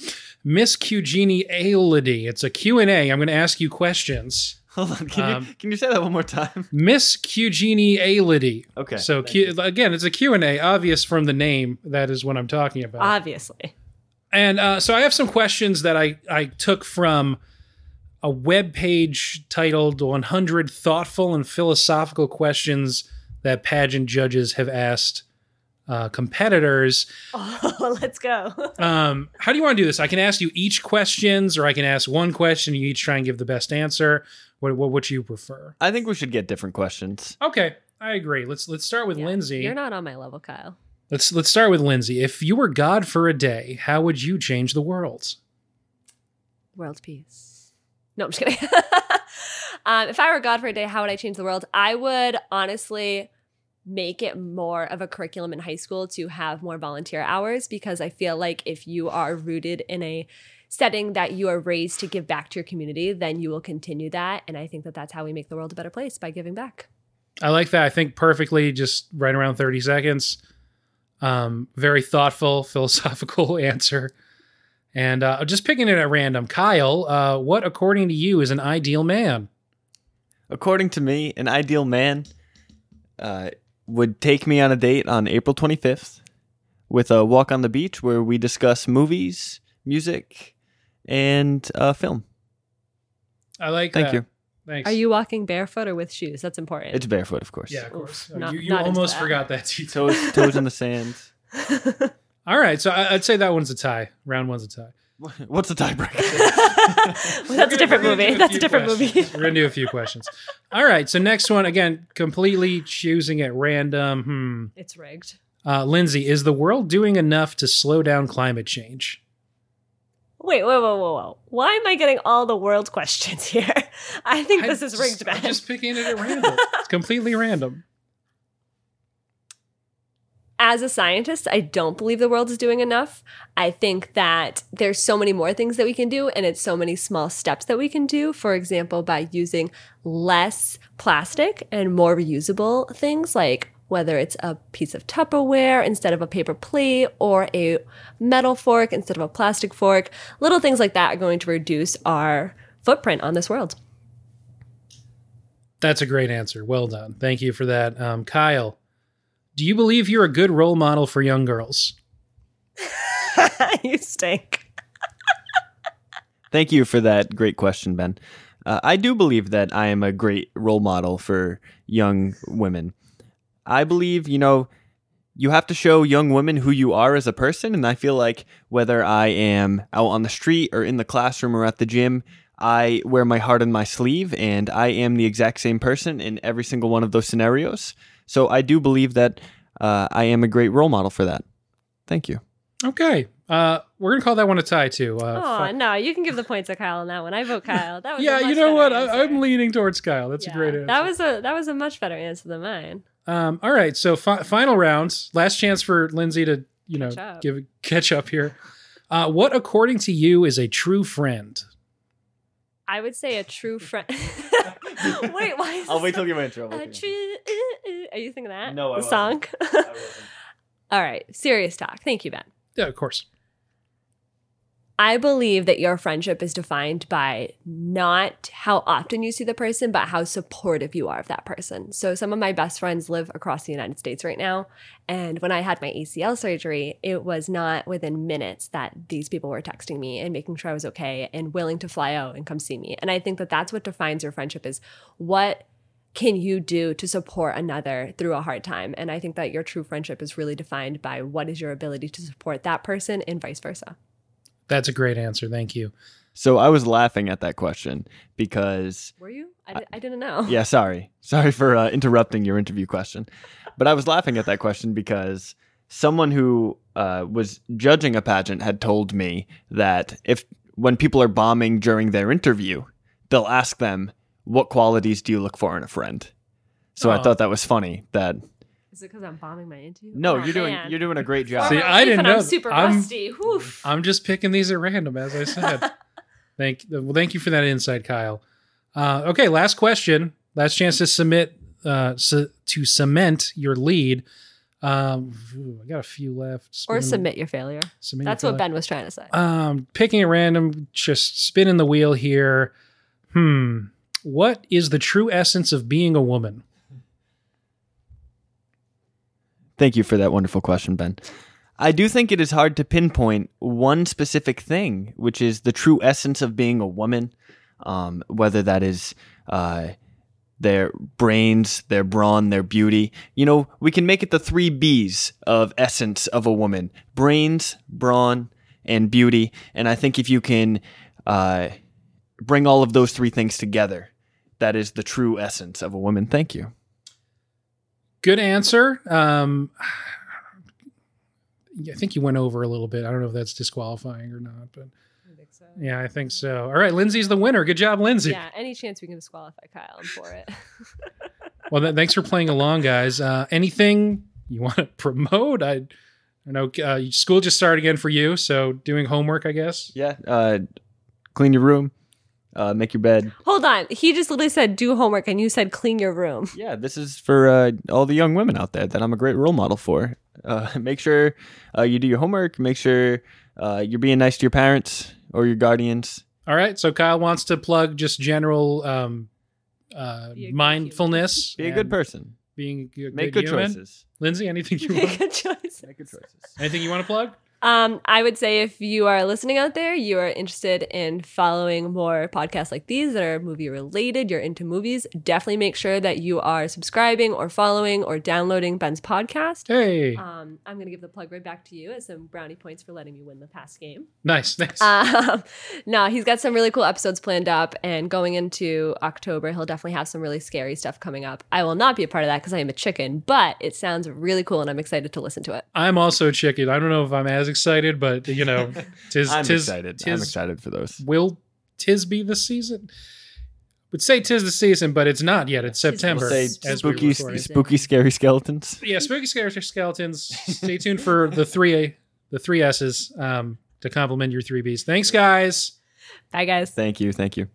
Miss Cugini Aility. It's a Q and A. I'm going to ask you questions. Hold on, can, Um, you, can you say that one more time? Miss Cugini Aility. Okay. So Q, again, it's a Q and A. Obvious from the name. That is what I'm talking about. Obviously. And uh, so I have some questions that I, I took from a web page titled 100 Thoughtful and Philosophical Questions That Pageant Judges Have Asked uh, Competitors. Oh, let's go. Um, how do you want to do this? I can ask you each questions, or I can ask one question. You each try and give the best answer. What, what would you prefer? I think we should get different questions. Okay, I agree. Let's let's start with Yeah, Lindsay. You're not on my level, Kyle. Let's let's start with Lindsay. If you were God for a day, how would you change the world? World peace. No, I'm just kidding. um, if I were God for a day, how would I change the world? I would honestly make it more of a curriculum in high school to have more volunteer hours because I feel like if you are rooted in a setting that you are raised to give back to your community, then you will continue that. And I think that that's how we make the world a better place by giving back. I like that. I think perfectly, just right around 30 seconds. Um, very thoughtful, philosophical answer. And uh, just picking it at random. Kyle, uh, what, according to you, is an ideal man? According to me, an ideal man uh, would take me on a date on April 25th with a walk on the beach where we discuss movies, music, and uh, film. I like Thank that. you. Thanks. Are you walking barefoot or with shoes? That's important. It's barefoot, of course. Yeah, of course. Oof, not- you you not almost that. forgot that detail. Toes, toes in the sand. All right. So I, I'd say that one's a tie. Round one's a tie. What's the tiebreaker? Well, that's a different movie. do That's a different questions. movie. We're going to do a few questions. All right. So next one, again, completely choosing at random. Hmm. It's rigged. Uh, Lindsay, is the world doing enough to slow down climate change? Wait, whoa, whoa, whoa, whoa. Why am I getting all the world questions here? I think this I is just- rigged, I'm man. just picking it at random. it's completely random. As a scientist, I don't believe the world is doing enough. I think that there's so many more things that we can do, and it's so many small steps that we can do. For example, by using less plastic and more reusable things like whether it's a piece of Tupperware instead of a paper plate or a metal fork instead of a plastic fork. Little things like that are going to reduce our footprint on this world. That's a great answer. Well done. Thank you for that. Um, Kyle, do you believe you're a good role model for young girls? you stink. Thank you for that great question, Ben. Uh, I do believe that I am a great role model for young women. I believe, you know, you have to show young women who you are as a person. And I feel like whether I am out on the street or in the classroom or at the gym, I wear my heart on my sleeve and I am the exact same person in every single one of those scenarios. So I do believe that uh, I am a great role model for that. Thank you. Okay. Uh, we're gonna call that one a tie too. Uh, Oh fi- no, you can give the points to Kyle on that one. I vote Kyle. That was yeah, you know what? answer. I, I'm leaning towards Kyle. That's a great answer. That was a that was a much better answer than mine. Um, all right, so fi- final rounds. Last chance for Lindsay to you know Catch up. give catch up here. Uh, what, according to you, is a true friend? I would say a true friend. Wait, why? Is I'll wait till you intro. A true. Are you singing that? No, I the wasn't. song. All right, serious talk. Thank you, Ben. Yeah, of course. I believe that your friendship is defined by not how often you see the person, but how supportive you are of that person. So, some of my best friends live across the United States right now. And when I had my ACL surgery, it was not within minutes that these people were texting me and making sure I was okay and willing to fly out and come see me. And I think that that's what defines your friendship is what can you do to support another through a hard time? And I think that your true friendship is really defined by what is your ability to support that person and vice versa. That's a great answer. Thank you. So I was laughing at that question because Were you? I, di- I didn't know. yeah, sorry. Sorry for uh, interrupting your interview question. But I was laughing at that question because someone who uh, was judging a pageant had told me that if when people are bombing during their interview, they'll ask them, What qualities do you look for in a friend? So I Oh. thought that was funny that Is it because I'm bombing my interview? no, Oh, you're doing man. you're doing a great job. See, Former I didn't know I'm super I'm- rusty. Whew. I'm just picking these at random, as I said. thank well, thank you for that insight, Kyle. Uh, okay, last question. Last chance to submit uh, c- to cement your lead. Um, ooh, I got a few left. Or Spinning- submit your failure. submit That's your what failure. Ben was trying to say. Um, picking at random, just spinning the wheel here. Hmm. What is the true essence of being a woman? Thank you for that wonderful question, Ben. I do think it is hard to pinpoint one specific thing, which is the true essence of being a woman, um, whether that is uh, their brains, their brawn, their beauty. You know, we can make it the three B's of essence of a woman brains, brawn, and beauty. And I think if you can uh, bring all of those three things together, that is the true essence of a woman. Thank you. Good answer. Um, I think you went over a little bit. I don't know if that's disqualifying or not, but yeah, I think so. All right, Lindsay's the winner. Good job, Lindsay. Yeah, any chance we can disqualify Kyle, I'm for it. Well, th- thanks for playing along, guys. Uh, anything you want to promote? I, I know uh, school just started again for you, so doing homework, I guess. Yeah. Uh, clean your room. Uh, make your bed. Hold on. He just literally said do homework and you said clean your room. Yeah, this is for uh, all the young women out there that I'm a great role model for. Uh, make sure uh, you do your homework. Make sure uh, you're being nice to your parents or your guardians. All right, so Kyle wants to plug just general um, uh, Be a good mindfulness. Be a good person. Being a good, Make good human. choices. Lindsay, anything you Make want? good choice. Make good choices. anything you want to plug? Um, I would say if you are listening out there, you are interested in following more podcasts like these that are movie related, you're into movies, definitely make sure that you are subscribing or following or downloading Ben's podcast. Hey, Um, I'm going to give the plug right back to you as some brownie points for letting me win the past game. nice, nice. Um, no, he's got some really cool episodes planned up, and going into October, he'll definitely have some really scary stuff coming up. I will not be a part of that because I am a chicken, but it sounds really cool, and I'm excited to listen to it. I'm also a chicken. I don't know if I'm as excited, but you know, tis I'm tis excited. tis I'm excited for those. will tis be the season? Would say tis the season, but it's not yet. It's Tis the September. Say As spooky, record. spooky, scary skeletons. yeah, spooky scary skeletons. Stay tuned for the three the three S's um, to complement your three B's. Thanks, guys. Bye, guys. Thank you. Thank you.